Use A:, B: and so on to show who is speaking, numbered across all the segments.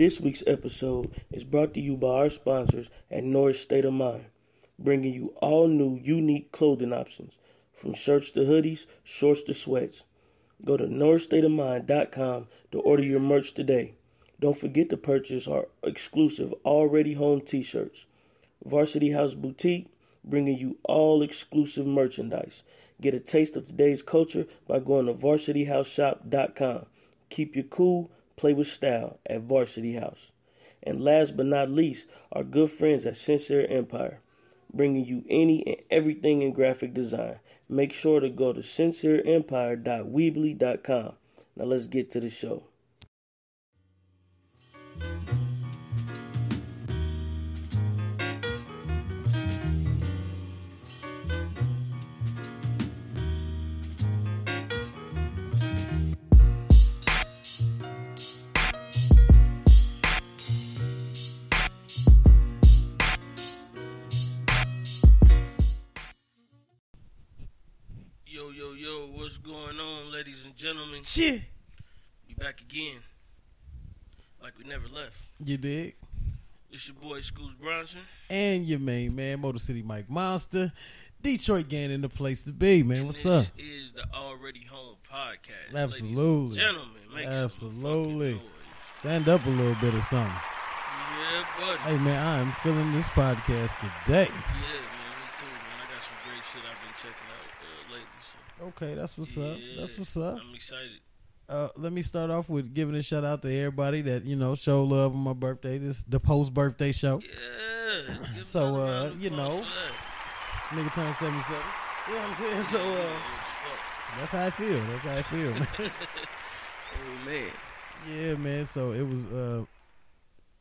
A: This week's episode is brought to you by our sponsors at Norris State of Mind, bringing you all new, unique clothing options from shirts to hoodies, shorts to sweats. Go to norrisstateofmind.com to order your merch today. Don't forget to purchase our exclusive Already Home t shirts. Varsity House Boutique, bringing you all exclusive merchandise. Get a taste of today's culture by going to varsityhouseshop.com. Keep you cool, play with style at Varsity House. And last but not least, our good friends at Sincere Empire, bringing you any and everything in graphic design. Make sure to go to sincereempire.weebly.com. Now let's get to the show. And gentlemen?
B: Shit.
A: We back again. Like we never left.
B: You dig?
A: It's your boy, Scoots Bronson.
B: And your main man, Motor City Mike Monster. Detroit gang in the place to be, man.
A: And
B: What's
A: this
B: up?
A: is the Already Home Podcast.
B: Absolutely.
A: Gentlemen, make
B: Absolutely. Stand up a little bit or something.
A: Yeah, buddy.
B: Hey, man, I am feeling this podcast today.
A: Yeah, man, me too, man. I got some great shit I've been checking out uh, lately. So.
B: Okay, that's what's up. That's what's up.
A: I'm excited.
B: Uh, let me start off with giving a shout out to everybody that, you know, show love on my birthday. This the post birthday show.
A: Yeah.
B: So, uh, you know. Nigga turned 77. You know what I'm saying? So, uh,
A: Yeah,
B: that's how I feel. That's how I feel, man.
A: oh, man.
B: Yeah, man. So it was uh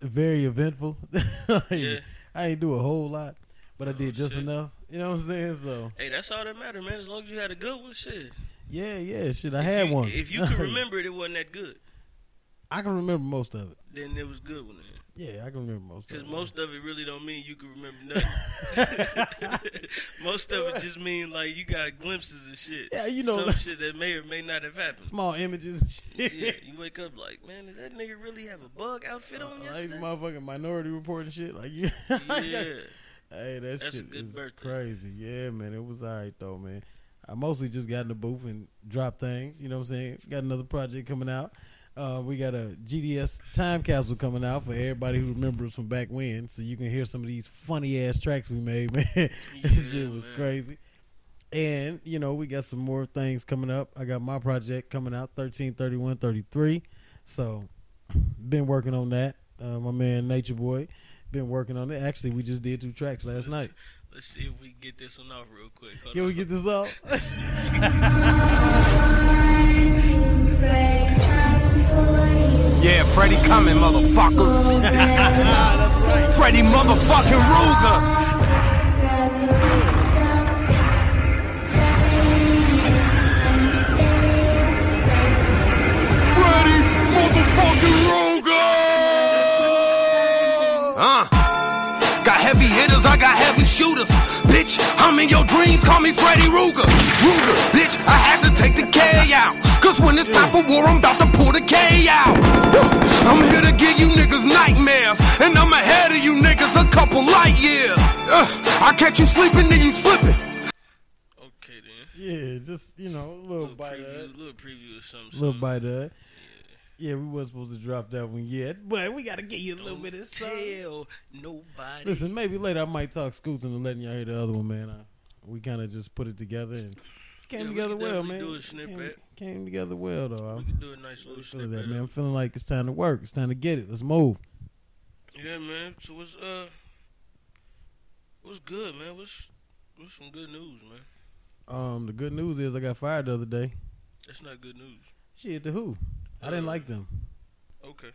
B: very eventful. Like,
A: Yeah.
B: I ain't do a whole lot, but I
A: Oh,
B: did just
A: shit.
B: enough. You know what I'm saying? So
A: Hey, that's all that matters, man. As long as you had a good one, shit.
B: yeah, yeah, shit. I
A: If
B: had
A: you-
B: one.
A: If you can remember it, it wasn't that good.
B: I can remember most of it.
A: Then it was good one. Then.
B: Yeah, I can remember most.
A: Because
B: of it.
A: Because most of it really don't mean you can remember nothing. most of it just mean like you got glimpses of shit.
B: Yeah, you know,
A: some
B: like-
A: shit that may or may not have happened.
B: small images and shit.
A: yeah, you wake up like, man, did that nigga really have a bug outfit uh, on
B: like
A: yesterday?
B: motherfucking minority report and shit. Like you.
A: yeah,
B: Hey, that
A: That's
B: shit is
A: birthday.
B: crazy. Yeah, man, it was alright though, man. I mostly just got in the booth and dropped things. You know what I'm saying? Got another project coming out. Uh, we got a GDS time capsule coming out for everybody who remembers from back when, so you can hear some of these funny ass tracks we made. Man,
A: Yeah,
B: this shit was
A: man.
B: crazy. And you know, we got some more things coming up. I got my project coming out 13, 31, 33. So, been working on that. Uh, my man Nature Boy been working on it. Actually, we just did two tracks last night.
A: let's see if we can get this one off real quick. Hold
B: Can we get this off?
C: Yeah, Freddy coming, motherfuckers. Freddy motherfucking Ruger. I'm in your dreams, call me Freddy Ruger. Ruger, bitch, I had to take the K out. Cause when it's time for war, I'm about to pull the K out. I'm here to give you niggas nightmares. And I'm ahead of you niggas a couple light years. Uh, I catch you sleeping, then you slipping.
A: Okay then.
B: yeah, just you know, a little,
A: Little
B: bite of
A: preview,
B: it.
A: little preview of something.
B: A little
A: something.
B: bite of it. Yeah, we wasn't supposed to drop that one yet, but we gotta give you a little bit of something.
A: Tell nobody.
B: Listen, maybe later I might talk Scoots into letting y'all hear the other one, man. I, we kind of just put it together and came
A: Yeah, we
B: together
A: can
B: well, man.
A: do a
B: Came,
A: snippet.
B: came together well, though.
A: we
B: I'm
A: can do a nice little
B: feeling
A: snippet.
B: that, man. I'm feeling like it's time to work. It's time to get it. Let's move.
A: Yeah, man. So what's uh, what's good, man? What's what's some good news, man?
B: Um, the good news is I got fired the other day.
A: That's not good news.
B: Shit, to who? I didn't
A: Uh,
B: like them,
A: Okay,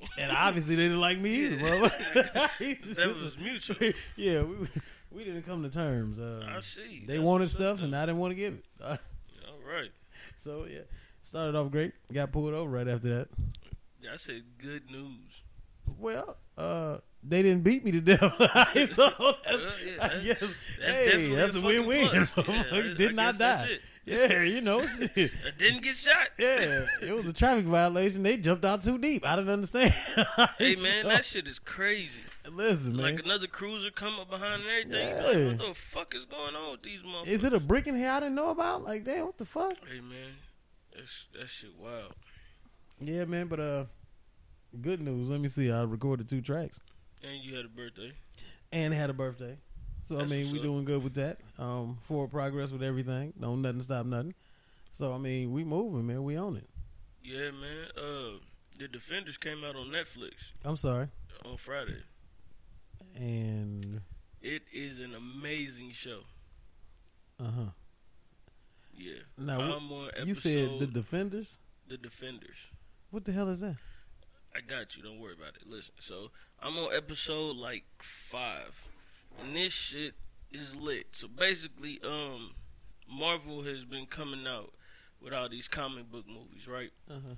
B: and obviously they didn't like me either, bro.
A: that was mutual.
B: yeah, we we didn't come to terms. Uh,
A: I see.
B: They
A: That's
B: wanted
A: up,
B: stuff, and I didn't want to give it.
A: All right.
B: so yeah, started off great. Got pulled over right after that.
A: I said good news.
B: Well, uh, they didn't beat me to death. so that's,
A: Well, yeah,
B: I
A: that-
B: guess,
A: That's
B: hey, that's a win-win.
A: Yeah,
B: Did
A: I
B: not
A: guess that's
B: die.
A: it.
B: Yeah, you know, shit.
A: That didn't get shot.
B: Yeah, it was a traffic violation. They jumped out too deep. I didn't understand.
A: Hey man, that shit is crazy.
B: Listen, man.
A: Like another cruiser come up behind and everything.
B: Yeah.
A: Like, what the fuck is going on with these motherfuckers?
B: Is it a brick in here I didn't know about? Like, damn, what the fuck?
A: Hey man, that's that shit wild.
B: Yeah, man, but uh, good news. Let me see. I recorded two tracks
A: And you had a birthday.
B: and had a birthday. So I mean, we doing good with that. Um, forward progress with everything. Don't nothing stop nothing. So I mean, we moving, man. We on it.
A: Yeah, man. Uh, the Defenders came out on Netflix
B: I'm sorry.
A: on Friday.
B: And
A: It is an amazing show.
B: uh huh.
A: Yeah.
B: Now, what- You said the defenders.
A: the Defenders.
B: What the hell is that?
A: I got you. Don't worry about it. Listen, so I'm on episode like five, and this shit is lit. So basically, um, Marvel has been coming out with all these comic book movies, right?
B: Uh huh.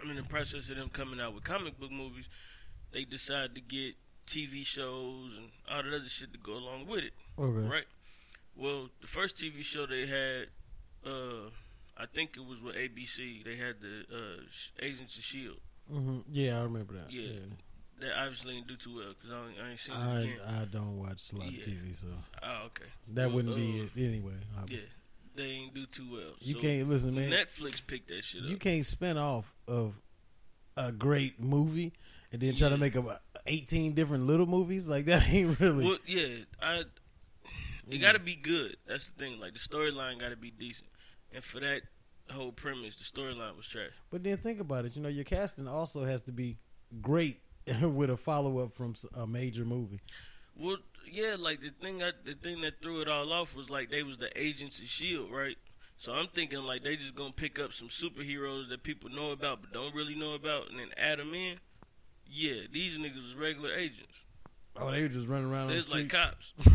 A: And in the process of them coming out with comic book movies, they decide to get TV shows and all that other shit to go along with it,
B: Okay.
A: right? Well, the first TV show they had, uh, I think it was with ABC. They had the uh, Agents of Shield.
B: hmm Yeah, I remember that.
A: Yeah.
B: Yeah.
A: That obviously didn't do too well because I, ain't- I ain't seen it
B: I
A: again.
B: I don't watch a lot
A: Yeah.
B: of TV, so
A: Oh, okay.
B: that
A: Well,
B: wouldn't be
A: uh,
B: it anyway. I-
A: Yeah, they ain't do too well.
B: You
A: So,
B: can't listen, man.
A: Netflix picked that shit up.
B: You can't spin off of a great movie and then try to make a, 18 different little movies. Like that ain't really.
A: Well, yeah, I. It got to be good. That's the thing. Like the storyline got to be decent, and for that whole premise, the storyline was trash.
B: But then think about it. You know, your casting also has to be great with a follow up from a major movie.
A: Well, yeah, like the thing, I, the thing that threw it all off was like they was the agents of Shield, right? So I'm thinking like they just gonna pick up some superheroes that people know about but don't really know about, and then add them in. Yeah, these niggas is regular agents.
B: Oh, they were just running around on the
A: like cops. These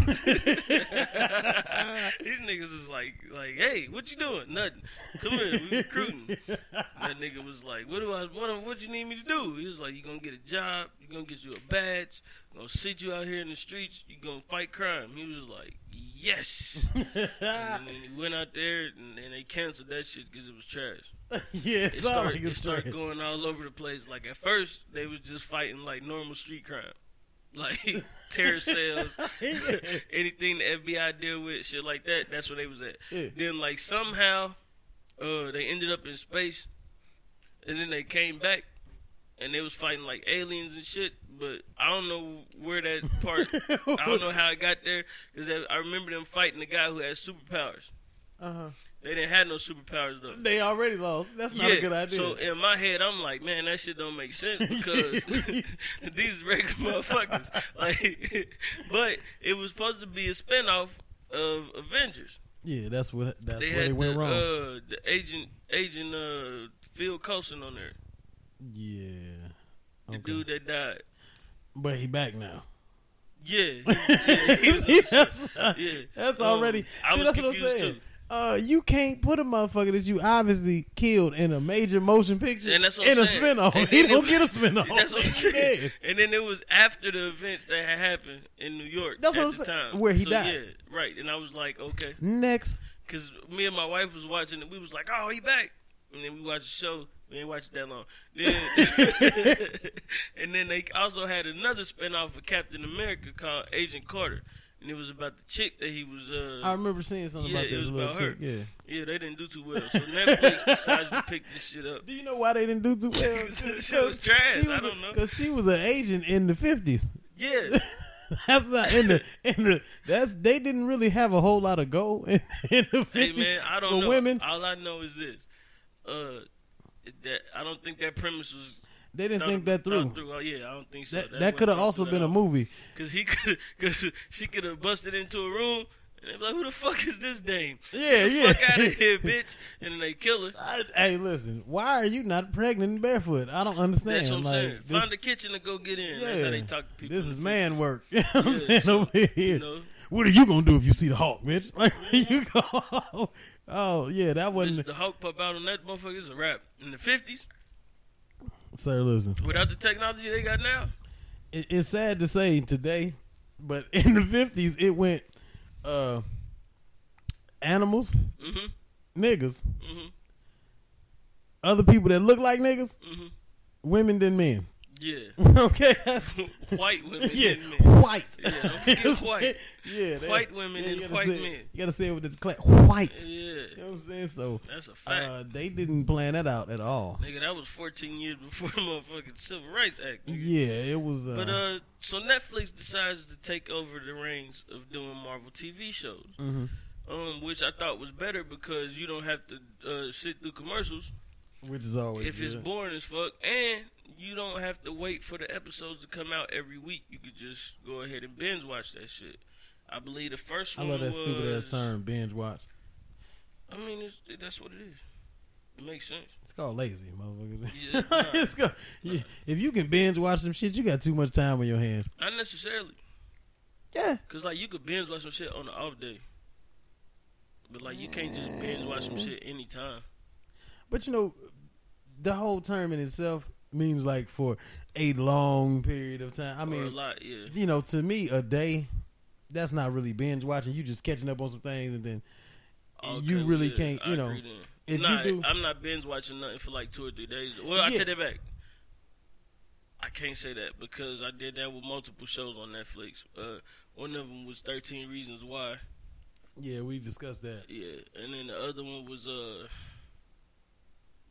A: niggas is like, like, hey, what you doing? Nothing. Come here, we recruiting. That nigga was like, what do I, what, what you need me to do? He was like, you gonna get a job, you gonna get you a badge, gonna sit you out here in the streets, you gonna fight crime. He was like, yes. and then he went out there and, and they canceled that shit because it was trash.
B: yeah, it
A: started,
B: like
A: it started going all over the place. Like at first, they was just fighting like normal street crime, like terror cells, anything the FBI deal with, shit like that. That's where they was at.
B: Yeah.
A: Then like somehow, uh, they ended up in space, and then they came back, and they was fighting like aliens and shit. But I don't know where that part. I don't know how it got there because I remember them fighting the guy who had superpowers.
B: Uh-huh.
A: They didn't have no superpowers though.
B: They already lost. That's not a good idea.
A: So in my head, I'm like, man, that shit don't make sense because these regular motherfuckers. Like, but it was supposed to be a spinoff of Avengers.
B: yeah, that's what that's
A: they
B: where they went
A: the,
B: wrong.
A: Uh, the agent, agent uh, Phil Coulson on there,
B: yeah.
A: the dude that died.
B: But he back now.
A: Yeah, yeah, he was on
B: See, that's,
A: Yeah.
B: that's
A: Um,
B: already.
A: I
B: see, that's what I'm saying.
A: too.
B: Uh, you can't put a motherfucker that you obviously killed in a major motion picture
A: And that's what
B: in
A: I'm
B: a
A: saying.
B: spinoff.
A: And
B: He don't
A: it
B: get a
A: was-
B: spinoff.
A: That's what I'm saying.
B: Yeah.
A: And then it was after the events that had happened in New York.
B: That's
A: at
B: what I'm
A: the
B: saying,
A: Time.
B: where he
A: so,
B: died.
A: Yeah, right. And I was like, okay.
B: Next,
A: Because me and my wife was watching it. We was like, oh, he back. And then we watched the show. We ain't watched it that long. Then, and then they also had another spinoff of Captain America called Agent Carter. And it was about the chick that he was. Uh,
B: I remember seeing something
A: Yeah,
B: about
A: it
B: that
A: was
B: little
A: about
B: chick.
A: her.
B: Yeah.
A: yeah, they didn't do too well. So Netflix decides to pick this shit up.
B: Do you know why they didn't do too well?
A: Shit was trash. I don't know.
B: Because she was an agent in the fifties.
A: Yeah.
B: That's not in the in the. That's they didn't really have a whole lot of go in, in the
A: Hey
B: fifties
A: man, I don't know.
B: women.
A: All I know is this: uh, that I don't think that premise was.
B: They didn't think that
A: thought
B: through.
A: Oh, yeah, I don't think so.
B: That that could have also been a movie.
A: Because he could, because she could have busted into a room and they be like, "Who the fuck is this dame?
B: Yeah, yeah.
A: fuck out of here, bitch!" And then they kill her.
B: I, hey, listen. Why are you not pregnant and barefoot? I don't understand.
A: That's what I'm
B: like,
A: saying.
B: this-
A: Find the kitchen to go get in.
B: yeah,
A: That's how they talk to people.
B: This is man work. You know what I'm
A: Yeah,
B: saying
A: so,
B: over here?
A: You know,
B: What are you gonna do if you see the Hulk, bitch? Like you go. Oh yeah, that wasn't.
A: the Hulk pop out on that motherfucker is a rap. In the '50s,
B: Sir, listen.
A: without the technology they got now,
B: It, it's sad to say today, but in the fifties it went. uh animals,
A: Mm-hmm.
B: niggas,
A: Mm-hmm.
B: other people that look like niggas,
A: Mm-hmm.
B: women than men.
A: Yeah.
B: okay,
A: White women
B: yeah,
A: and men.
B: white.
A: Yeah, don't white.
B: yeah,
A: White women
B: yeah,
A: and white
B: say
A: men.
B: You gotta say it with the cla- white.
A: Yeah.
B: You know what I'm saying? So
A: That's a fact.
B: uh, they didn't plan that out at all.
A: Nigga, that was 14 years before the motherfucking Civil Rights Act. nigga.
B: Yeah, it was. Uh,
A: But uh, so Netflix decides to take over the reins of doing Marvel TV shows,
B: mhm.
A: um, which I thought was better because you don't have to uh, sit through commercials
B: which is always
A: if it's boring as fuck, and you don't have to wait for the episodes to come out every week. You could just go ahead and binge watch that shit. I believe the first
B: I
A: one
B: love that
A: was,
B: stupid ass term, binge watch.
A: I mean, it's, it, that's what it is. It makes sense.
B: It's called lazy, motherfucker.
A: Yeah, nah.
B: it's called, yeah, if you can binge watch some shit, you got too much time on your hands.
A: Not necessarily.
B: Yeah.
A: Cause like you could binge watch some shit on the off day, but like you can't just binge watch some shit anytime.
B: But you know, the whole term in itself means like for a long period of time. I
A: or a
B: mean,
A: lot, yeah.
B: you know, to me, a day, that's not really binge watching. You just catching up on some things, and then you really
A: yeah,
B: can't.
A: I
B: You know,
A: agree
B: if
A: nah,
B: you do-
A: I'm not binge watching nothing for like two or three days. Well, I take that back. I can't say that because I did that with multiple shows on Netflix. Uh, one of them was 13 Reasons Why.
B: yeah, we discussed that.
A: Yeah, and then the other one was uh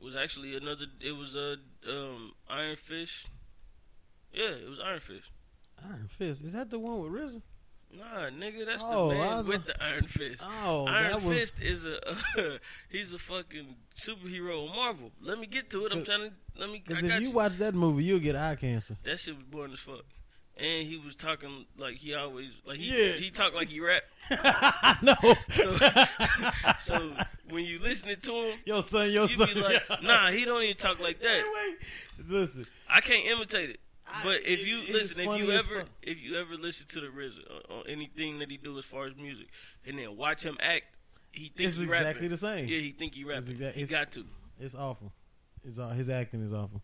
A: was actually another. It was a um Iron Fist. Yeah, it was Iron Fist.
B: Iron Fist is that the one with RZA?
A: Nah, nigga, that's
B: Oh,
A: the man with the Iron Fist.
B: Oh,
A: Iron
B: was
A: Fist is a he's a fucking superhero of Marvel. Let me get to it. I'm trying to let me.
B: Because if you
A: you.
B: watch that movie, you'll get eye cancer.
A: that shit was boring as fuck. And he was talking like he always like he
B: Yeah.
A: he talked like he rap.
B: no.
A: So, so when you listening to him,
B: Yo, son, yo, son.
A: be like, nah, he don't even talk like that.
B: wait. Listen,
A: I can't imitate it.
B: I-
A: But if you
B: it
A: listen, if you ever,
B: fuck.
A: if you ever listen to the RZA on, on anything that he do as far as music, and then watch him act, he thinks
B: it's
A: he
B: exactly
A: rapping.
B: the same.
A: Yeah, he think he rapping.
B: exact-
A: he
B: it's-
A: got to.
B: It's awful. It's all, his acting is awful.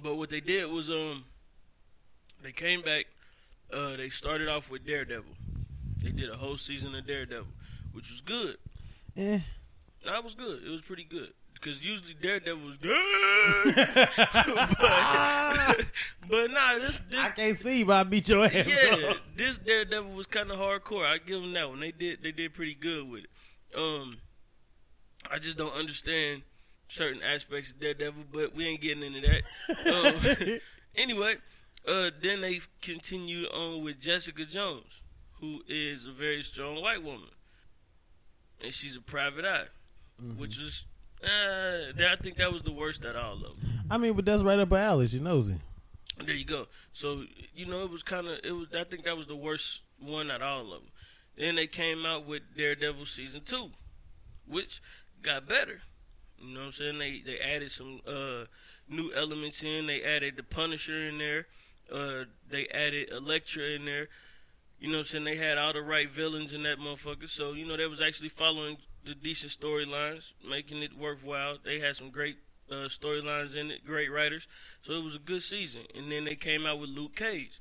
A: But what they did was um, they came back. Uh, they started off with Daredevil. They did a whole season of Daredevil, which was good.
B: Eh.
A: That was good. It was pretty good because usually Daredevil was good. but, but nah, this this
B: I can't see, but I beat your ass.
A: yeah, this Daredevil was kind of hardcore. I give them that one. They did they did pretty good with it. Um, I just don't understand certain aspects of Daredevil, but we ain't getting into that. Um, anyway, uh, then they continue on with Jessica Jones, who is a very strong white woman, and she's a private eye, which was. Uh, I think that was the worst out of all of them.
B: I mean, but that's right up alley. She knows it.
A: There you go. So you know, it was kind of it was. I think that was the worst one out of all of them. Then they came out with Daredevil season two, which got better. You know what I'm saying? They they added some uh, new elements in. They added the Punisher in there. Uh, they added Elektra in there. You know what I'm saying? They had all the right villains in that motherfucker. So you know they was actually following the decent storylines, making it worthwhile. They had some great uh, storylines in it, great writers. So it was a good season. And then they came out with Luke Cage.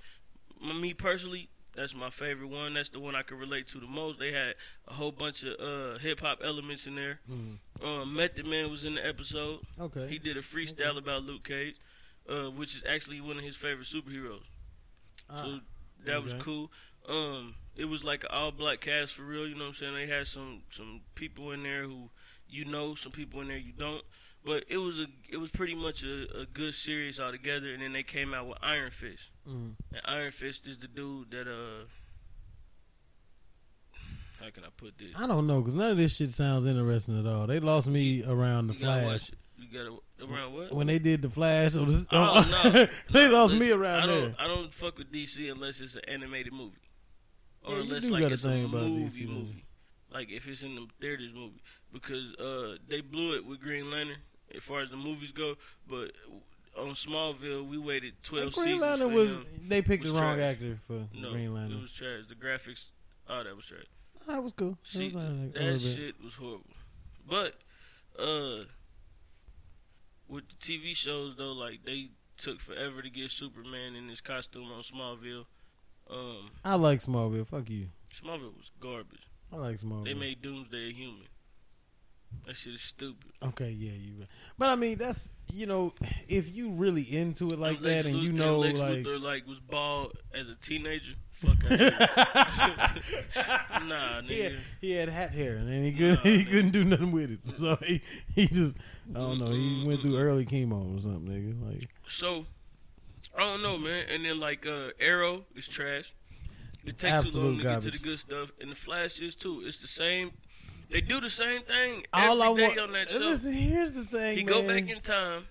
A: Me personally, that's my favorite one. That's the one I can relate to the most. They had a whole bunch of uh, hip hop elements in there. Um, Method Man was in the episode.
B: Okay.
A: He did a freestyle about Luke Cage, uh, which is actually one of his favorite superheroes.
B: Ah,
A: so that was cool. Um, it was like an all black cast for real. You know what I'm saying? They had some some people in there who you know, some people in there you don't. But it was a it was pretty much a, a good series altogether. And then they came out with Iron Fist.
B: Mhm.
A: And Iron Fist is the dude that uh. How can I put this?
B: I don't know because none of this shit sounds interesting at all. They lost me around the
A: you
B: Flash.
A: You gotta around what?
B: when they did the Flash. Or the,
A: Oh, no.
B: they
A: No,
B: lost me
A: listen,
B: around
A: I don't, I don't fuck with DC unless it's an animated movie, or
B: Yeah,
A: unless like
B: got a
A: it's
B: thing
A: a
B: about
A: movie
B: DC, don't
A: movie. Like if it's in the theaters movie, because uh they blew it with Green Lantern as far as the movies go. But on Smallville, we waited twelve
B: Green
A: seasons
B: Lantern
A: for
B: was
A: him.
B: they picked the wrong
A: trash.
B: actor for
A: No,
B: Green
A: it
B: Lantern.
A: was trash. The graphics, oh, that was trash.
B: that was cool. It
A: See,
B: was, little
A: that shit was horrible. But uh, with the TV shows though, like they took forever to get Superman in his costume on Smallville. Um,
B: I like Smallville. Fuck you.
A: Smallville was garbage.
B: I like Smallville.
A: They made Doomsday a human. That shit is stupid.
B: Okay, yeah, you. right. But I mean, that's you know, if you really into it like
A: And Lex
B: that, and
A: Luth-
B: you know,
A: Lex
B: like,
A: Luthor like was bald as a teenager. Fuck out here. Nah,
B: he had,
A: nigga.
B: he had hat hair, and then he couldn't
A: Nah,
B: he
A: nigga.
B: couldn't do nothing with it. So he he just I don't know. He went through early chemo or something, nigga. Like
A: So I don't know, man. And then like uh Arrow is trash. It takes too long to get to the good stuff, and the Flash is too. It's the same. They do the same thing
B: all I
A: day
B: want.
A: on that show.
B: Listen, here's the thing,
A: he
B: man.
A: go back in time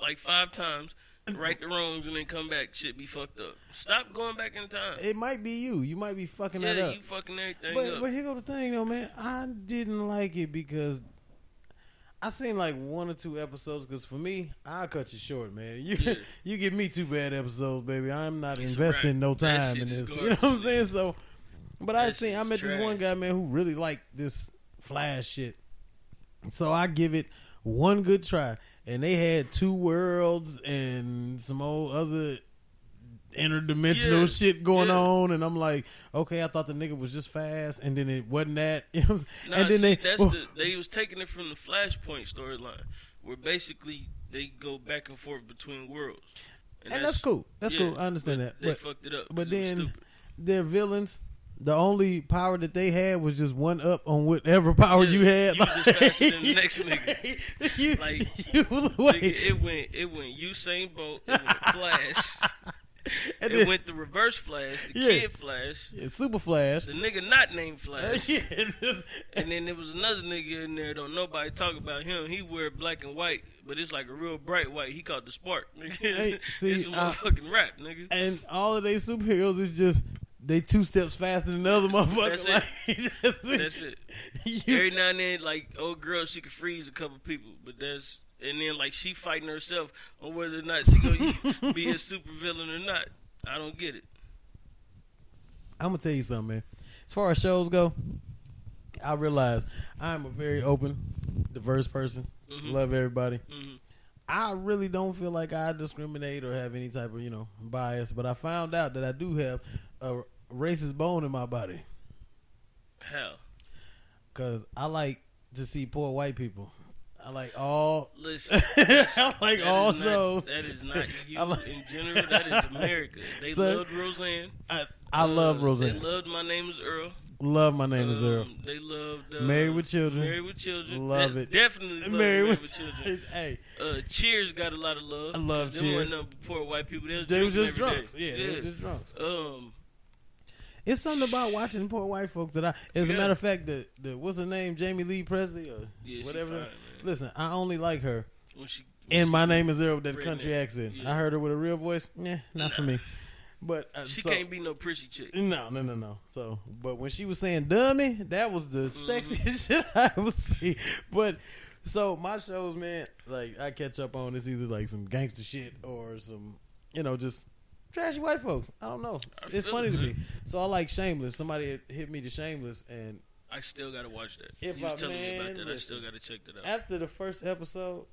A: like five times, right the wrongs, and then come back. Shit be fucked up. Stop going back in time.
B: it might be you. You might be fucking that
A: yeah,
B: up.
A: you fucking everything
B: But
A: up.
B: but here go the thing though, man. I didn't like it because I seen like one or two episodes. Because for me, I'll cut you short, man. You
A: Yeah.
B: you give me two bad episodes, baby. I'm not
A: It's
B: investing
A: wrap.
B: no time in this. You know what I'm saying? So, but I seen I met this one guy, man, who really liked this Flash shit. So I give it one good try, and they had two worlds and some old other interdimensional
A: Yeah,
B: shit going
A: yeah.
B: on, and I'm like, okay, I thought the nigga was just fast, and then it wasn't that. You know what I'm saying?
A: Nah,
B: and then
A: see,
B: they,
A: that's
B: well,
A: the they was taking it from the Flashpoint storyline, where basically they go back and forth between worlds,
B: and that's cool. That's
A: yeah,
B: cool. I understand that.
A: They
B: But
A: fucked it up.
B: but
A: it was
B: then their villains. The only power that they had was just one up on whatever power
A: Yeah,
B: you had.
A: you was just faster than the next nigga.
B: you,
A: Like,
B: you,
A: Nigga, it went it went Usain Bolt, it went Flash,
B: and
A: it
B: then,
A: went the reverse Flash, the
B: Yeah.
A: kid Flash,
B: yeah, Super Flash.
A: the nigga not named Flash.
B: yeah, just-
A: And then there was another nigga in there. Don't nobody talk about him. He wear black and white, but it's like a real bright white. He called the spark. Nigga.
B: Hey, see,
A: it's some
B: uh,
A: rap, nigga.
B: and all of they superheroes is just they two steps faster than the other motherfucker.
A: That's
B: Like, that's
A: it.
B: You-
A: Every now and then, like old girl, she could freeze a couple people, but that's and then like she fighting herself on whether or not she gonna be a super villain or not. I don't get it.
B: I'm gonna tell you something, man. As far as shows go, I realize I'm a very open, diverse person.
A: Mhm.
B: Love everybody.
A: Mhm.
B: I really don't feel like I discriminate or have any type of you know bias, but I found out that I do have a racist bone in my body
A: How?
B: because I like to see poor white people. I like all.
A: Listen,
B: I like all
A: not-
B: shows.
A: that is not you
B: like-
A: in general. That is America. They
B: So-
A: loved Roseanne.
B: I, I love
A: Uh,
B: Roseanne.
A: They loved My Name Is Earl.
B: love my name is Earl.
A: Um, They loved uh,
B: Married with Children.
A: Married with Children.
B: Love
A: De-
B: it.
A: Definitely love
B: Married
A: Married,
B: with
A: with Children.
B: hey,
A: Uh, Cheers got a lot of love.
B: I love
A: Them
B: Cheers.
A: wasn't nothing poor white people. They was,
B: they was just drunks.
A: day.
B: Yeah, they was just drunks.
A: Um,
B: It's something about watching poor white folks that I. As a matter of fact, the the what's her name, Jamie Lee Presley or
A: yeah,
B: whatever.
A: fine.
B: Listen, I only like her.
A: When she, when
B: And my name is Earl with that country accent.
A: Yeah.
B: I heard her with a real voice. Nah, not for me. But uh,
A: She
B: so-
A: can't be no prissy chick.
B: No, no, no, no. So, but when she was saying "dummy," that was the
A: Mm-hmm.
B: sexiest shit I ever see. But so my shows, man, like I catch up on is either like some gangster shit or some, you know, just trashy white folks. I don't know. It's, it's funny to me. So I like Shameless. Somebody hit me to Shameless, and
A: I still gotta watch that.
B: If
A: you
B: I-
A: telling me about that. I still gotta check that out.
B: after the first episode.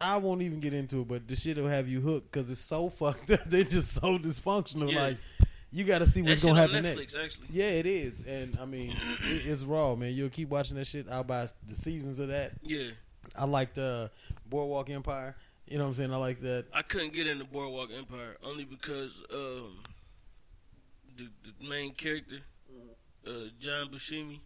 B: I won't even get into it, but the shit will have you hooked because it's so fucked up. They're just so dysfunctional.
A: Yeah.
B: Like you got to see what's gonna happen
A: Netflix,
B: next.
A: actually.
B: Yeah, it is, and I mean, it, it's raw, man. You'll keep watching that shit. I'll buy the seasons of that.
A: Yeah,
B: I liked uh, Boardwalk Empire. You know what I'm saying? I like that.
A: I couldn't get into Boardwalk Empire only because um, the, the main character, uh, John Buscemi.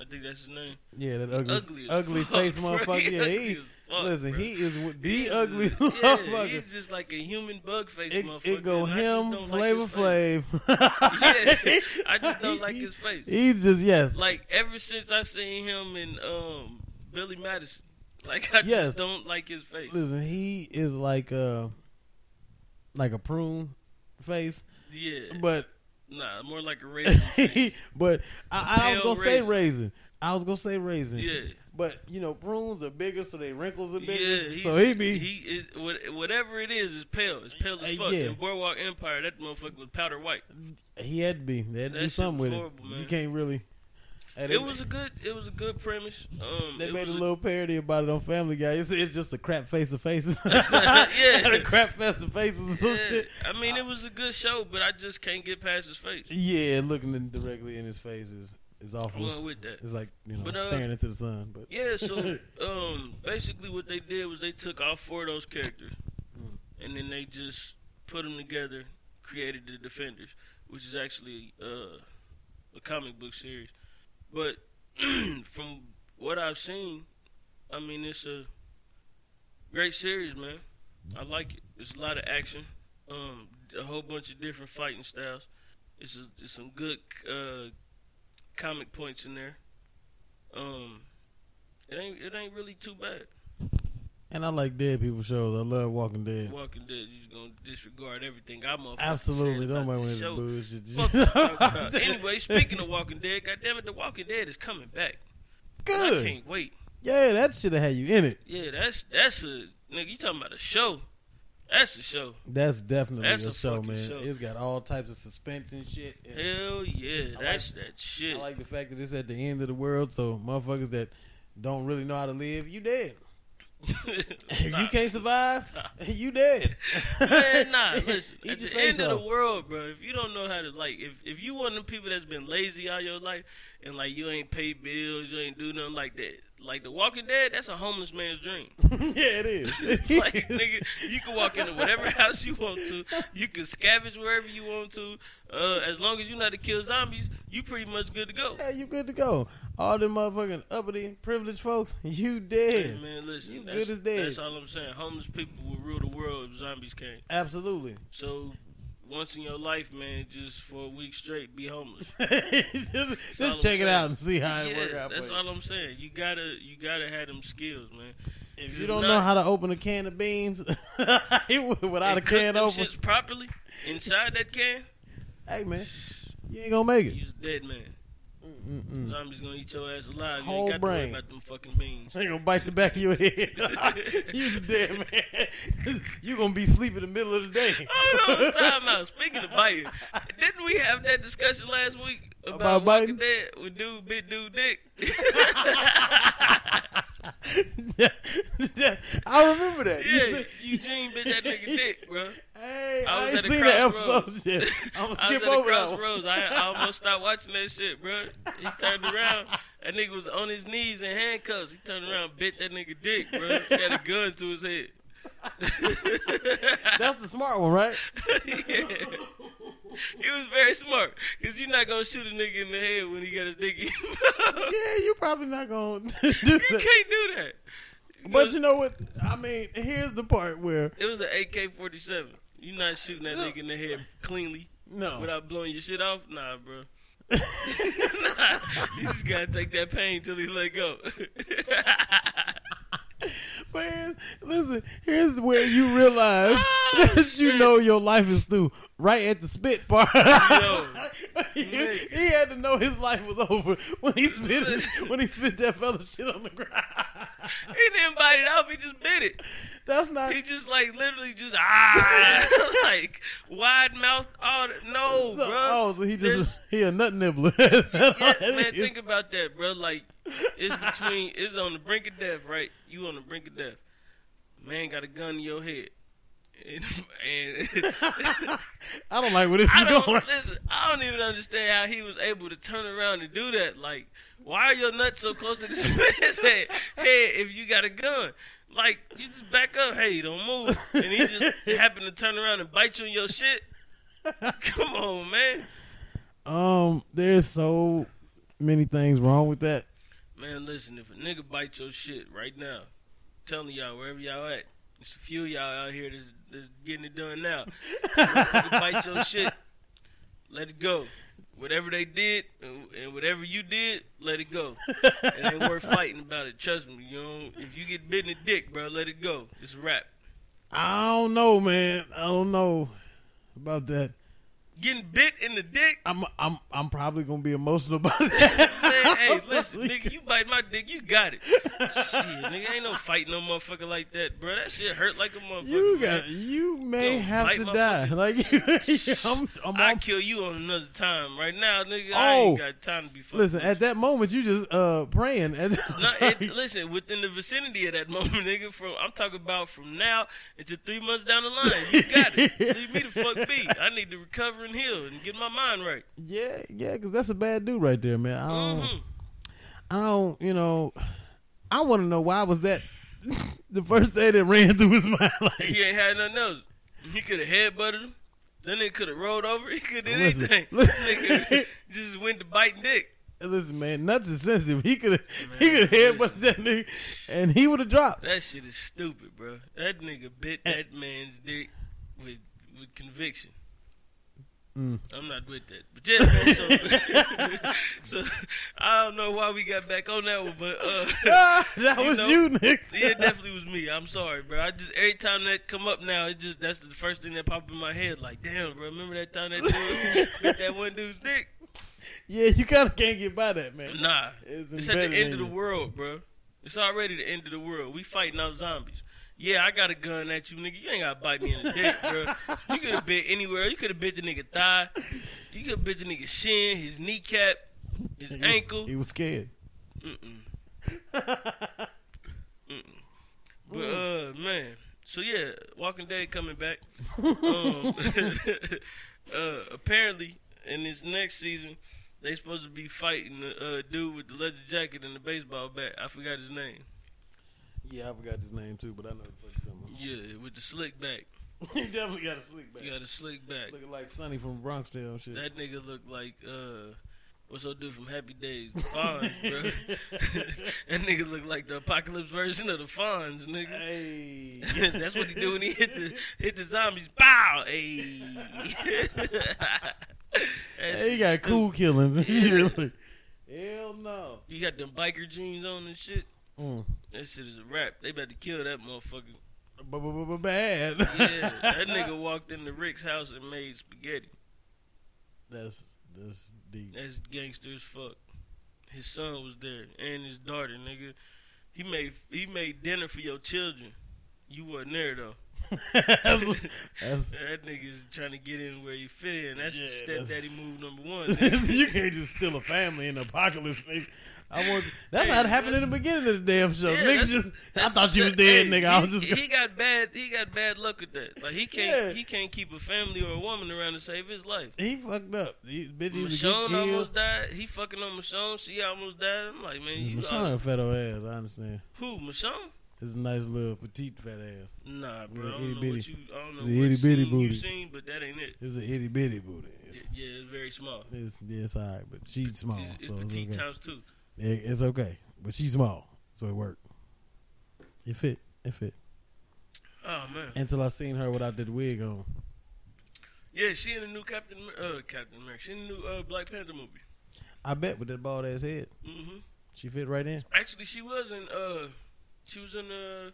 A: I think that's his name.
B: Yeah, that ugly,
A: Ugly
B: ugly
A: fuck,
B: face
A: bro.
B: motherfucker.
A: He
B: Yeah, he
A: fuck,
B: listen.
A: bro.
B: He is the
A: He's
B: ugliest
A: just- yeah,
B: motherfucker.
A: He's just like a human bug face
B: It,
A: motherfucker.
B: it go
A: and I just
B: him, Flavor
A: like.
B: Flav.
A: Yeah, I just don't like his face.
B: He just yes,
A: Like ever since I seen him in um, Billy Madison, like I
B: Yes.
A: just don't like his face.
B: listen. He is like uh, like a prune face,
A: Yeah,
B: but
A: nah, more like a raisin.
B: but I, I was gonna say
A: raisin.
B: raisin. I was gonna say raisin.
A: yeah.
B: But you know, prunes are bigger, so they wrinkles are
A: Yeah,
B: bigger.
A: he's-
B: so he be
A: he is whatever it is is pale. It's pale as
B: Uh,
A: fuck.
B: yeah.
A: In Boardwalk Empire, that motherfucker was powder white.
B: he had to be. They had to
A: That
B: do something with
A: horrible,
B: it.
A: man.
B: You can't really. And
A: It was a good. It was a good premise. Um,
B: They made a little parody about it on Family Guy. It's, it's just a crap face of faces.
A: Yeah.
B: a crap fest of faces or some
A: yeah,
B: shit.
A: I mean, it was a good show, but I just can't get past his face.
B: Yeah, looking in directly in his face is is awful.
A: Going with that.
B: It's like you know
A: But, uh,
B: staring into the sun. But
A: Yeah, so um, basically what they did was they took all four of those characters, and then they just put them together, created the Defenders, which is actually uh, a comic book series. But from what I've seen, I mean it's a great series, man. I like it. It's a lot of action, um, a whole bunch of different fighting styles. It's, a, it's some good uh, comic points in there. Um, it ain't it ain't really too bad.
B: And I like dead people shows. I love Walking Dead.
A: Walking Dead, you just gonna disregard everything I'm motherfucking
B: Absolutely, don't mind
A: show.
B: it's bullshit.
A: Fuck you talking about. anyway, speaking of Walking Dead, goddamn it, The Walking Dead is coming back.
B: Good.
A: I can't wait.
B: Yeah, that should have had you in it.
A: Yeah, that's that's a nigga. You talking about a show? That's a show.
B: That's definitely
A: That's
B: a,
A: a
B: show, man.
A: show.
B: It's got all types of suspense and shit. And
A: Hell yeah,
B: I
A: that's that shit.
B: I like the fact that it's at the end of the world, so motherfuckers that don't really know how to live, you dead. You can't survive, you dead.
A: Man, nah, listen. At the end of the world, bro, if you don't know how to like, if if you one of them people that's been lazy all your life and like you ain't pay bills, you ain't do nothing like that. Like The Walking Dead, that's a homeless man's dream.
B: yeah, it is.
A: like nigga, you can walk into whatever house you want to. You can scavenge wherever you want to. Uh, as long as you know how to kill zombies, you pretty much good to go.
B: yeah, you good to go. All them motherfucking uppity, privileged folks, you
A: Hey,
B: dead.
A: man, listen,
B: You good as dead.
A: That's all I'm saying. Homeless people will rule the world if zombies came.
B: Absolutely.
A: So once in your life, man, just for a week straight, be homeless.
B: just just
A: I'm
B: check it
A: saying.
B: out and see how it
A: yeah,
B: work out.
A: that's all I'm saying. You gotta, you gotta have them skills, man.
B: If you don't
A: not-
B: know how to open a can of beans without a can open,
A: properly inside that can.
B: Hey man, you ain't gonna make it.
A: You's a dead man.
B: Mm-mm.
A: Zombies gonna eat your ass alive. You
B: Whole
A: ain't got to
B: brain.
A: worry about them fucking beans.
B: They gonna bite the back of your head. You's a dead man. you gonna be sleeping in the middle of the day.
A: Hold on, time out. Speaking of biting, didn't we have that discussion last week about,
B: About biting?
A: Dead with dude bit dude dick?
B: I remember that. You
A: yeah,
B: said-
A: Eugene bit that nigga dick, bro.
B: Hey,
A: I
B: I, ain't seen the
A: crossroads.
B: episode yet. I'm gonna
A: I was
B: skip over that
A: crossroads. I, I almost stopped watching that shit, bro. He turned around. That nigga was on his knees in handcuffs. He turned around, bit that nigga dick, bro. He had a gun to his head.
B: That's the smart one, right?
A: yeah. He was very smart, cause you're not gonna shoot a nigga in the head when he got his dick in.
B: Yeah, you're probably not gonna do
A: You
B: that.
A: can't do that.
B: But you know what? I mean, here's the part where
A: It was an AK-47. You're not shooting that nigga in the head cleanly
B: no,
A: without blowing your shit off. Nah, bro. nah, you just gotta take that pain till he let go.
B: But here's, listen, here's where you realize
A: Ah,
B: that you know your life is through. Right at the spit part. He, he had to know his life was over when he spit when he spit that fella shit on the ground.
A: he didn't bite it off. He just bit it.
B: That's not.
A: He just like literally just ah like wide mouth. All the, no,
B: so,
A: bro.
B: oh, so he
A: There's-
B: just he a nut nibbler.
A: Yes, man, think about that, bro. Like, it's between, it's on the brink of death, right? You on the brink of death. Man got a gun in your head. And, and
B: I don't like where this
A: I
B: is
A: don't,
B: going.
A: listen, I don't even understand how he was able to turn around and do that. Like, why are your nuts so close to this man's head, head if you got a gun? Like, you just back up. Hey, don't move. And he just happened to turn around and bite you in your shit. Come on, man.
B: Um, there's so many things wrong with that.
A: Man, listen, if a nigga bite your shit right now, telling y'all wherever y'all at, there's a few of y'all out here that's, that's getting it done now. Bite your shit, let it go. Whatever they did and, and whatever you did, let it go. It ain't worth fighting about it. Trust me. You know, if you get bitten in the dick, bro, let it go. It's a wrap.
B: I don't know, man. I don't know about that.
A: Getting bit in the dick,
B: I'm I'm I'm probably gonna be emotional about
A: man.
B: that.
A: Hey, listen, nigga, you bite my dick, you got it. Shit, nigga, ain't no fighting no motherfucker like that, bro. That shit hurt like a motherfucker.
B: You
A: man.
B: got you may have to die. Like I'm I'm
A: I kill you on another time. Right now, nigga, I
B: Oh.
A: ain't got time to be fucking.
B: Listen, at that moment you just uh praying and
A: No, it, listen, within the vicinity of that moment, nigga, from I'm talking about from now until three months down the line, you got it. Leave me the fuck be. I need to recover Hill and get my mind right.
B: Yeah, yeah, because that's a bad dude right there, man. I don't,
A: Mhm.
B: I don't, you know, I want to know why was that the first day that ran through his mind. Like,
A: He ain't had nothing else. He could have headbutted him. Then they could have rolled over. He could have did
B: Listen.
A: anything. Nigga just went to biting dick.
B: listen, man, nuts is sensitive. He could have, he could have headbutted that nigga, and he would have dropped.
A: That shit is stupid, bro. That nigga bit that man's dick with with conviction.
B: Mm.
A: I'm not with that. But yeah, so, so I don't know why we got back on that one, but uh
B: that
A: You
B: was
A: know,
B: you, Nick.
A: yeah, it definitely was me. I'm sorry, bro. I just every time that come up now, it just that's the first thing that pop in my head. Like, damn, bro, remember that time that dude that one dude's dick?
B: Yeah, you kind of can't get by that, man.
A: Nah,
B: It's
A: it's, at the end of the world, bro. It's already the end of the world. We fighting out zombies. Yeah, I got a gun at you, nigga. You ain't gotta bite me in the dick, bro. You could have bit anywhere. You could have bit the nigga thigh. You could have bit the nigga shin, his kneecap, his
B: He-
A: ankle.
B: He was scared.
A: Mm-mm. But uh, man. So yeah, Walking Dead coming back. um, uh, apparently, in this next season, they supposed to be fighting the uh, dude with the leather jacket and the baseball bat. I forgot his name.
B: Yeah, I forgot his name too, but I know the fuck you're
A: Yeah, with the slick back.
B: he definitely got a slick back.
A: He got a slick back.
B: Looking like Sonny from Bronx Tale and shit.
A: That nigga look like uh, what's old dude from Happy Days, the Fonz, bro. that nigga look like the apocalypse version of the Fonz, nigga.
B: hey.
A: That's what he do when he hit the hit the zombies. Bow, hey.
B: Hey, he got
A: stupid.
B: cool killings and shit. Hell no.
A: You got them biker jeans on and shit.
B: Mm.
A: That shit is a rap. They about to kill that motherfucker.
B: Bad.
A: Yeah, that nigga walked into Rick's house and made spaghetti.
B: That's that's deep.
A: That's gangster as fuck. His son was there and his daughter, nigga. He made he made dinner for your children. You wasn't there though.
B: That's, that's,
A: That nigga's trying to get in where you fit, and that's
B: Yeah,
A: stepdaddy move number one.
B: you can't just steal a family in the apocalypse, nigga. I want. That's how it happened in the beginning of the damn show.
A: Yeah,
B: nigga
A: that's-
B: just. I thought you was dead,
A: hey,
B: nigga. I was just.
A: He got bad. He got bad luck with that. Like he can't.
B: Yeah.
A: He can't keep a family or a woman around to save his life.
B: He fucked up. He, bitch, he was
A: Michonne
B: get killed.
A: almost died. He fucking on Michonne. She almost died. I'm like, man, you
B: Michonne a fat old ass. I understand.
A: who? Michonne?
B: It's a nice little petite fat ass.
A: Nah, bro.
B: Yeah,
A: I don't
B: itty bitty.
A: you. I don't know
B: It's a
A: what
B: itty bitty booty.
A: you seen, but that ain't it.
B: It's an itty bitty booty. It's,
A: Yeah, it's very small.
B: it's, yeah, it's all right, but she's small,
A: It's, it's
B: so it's
A: petite
B: okay.
A: times two.
B: It- it's okay, but she's small, so it worked. It fit. It fit.
A: Oh man.
B: Until I seen her without that wig on.
A: Yeah, she in the new Captain uh Captain America. She in the new uh, Black Panther movie.
B: I bet with that bald ass head, Mm
A: hmm
B: she fit right in.
A: Actually, she was in uh she was in uh,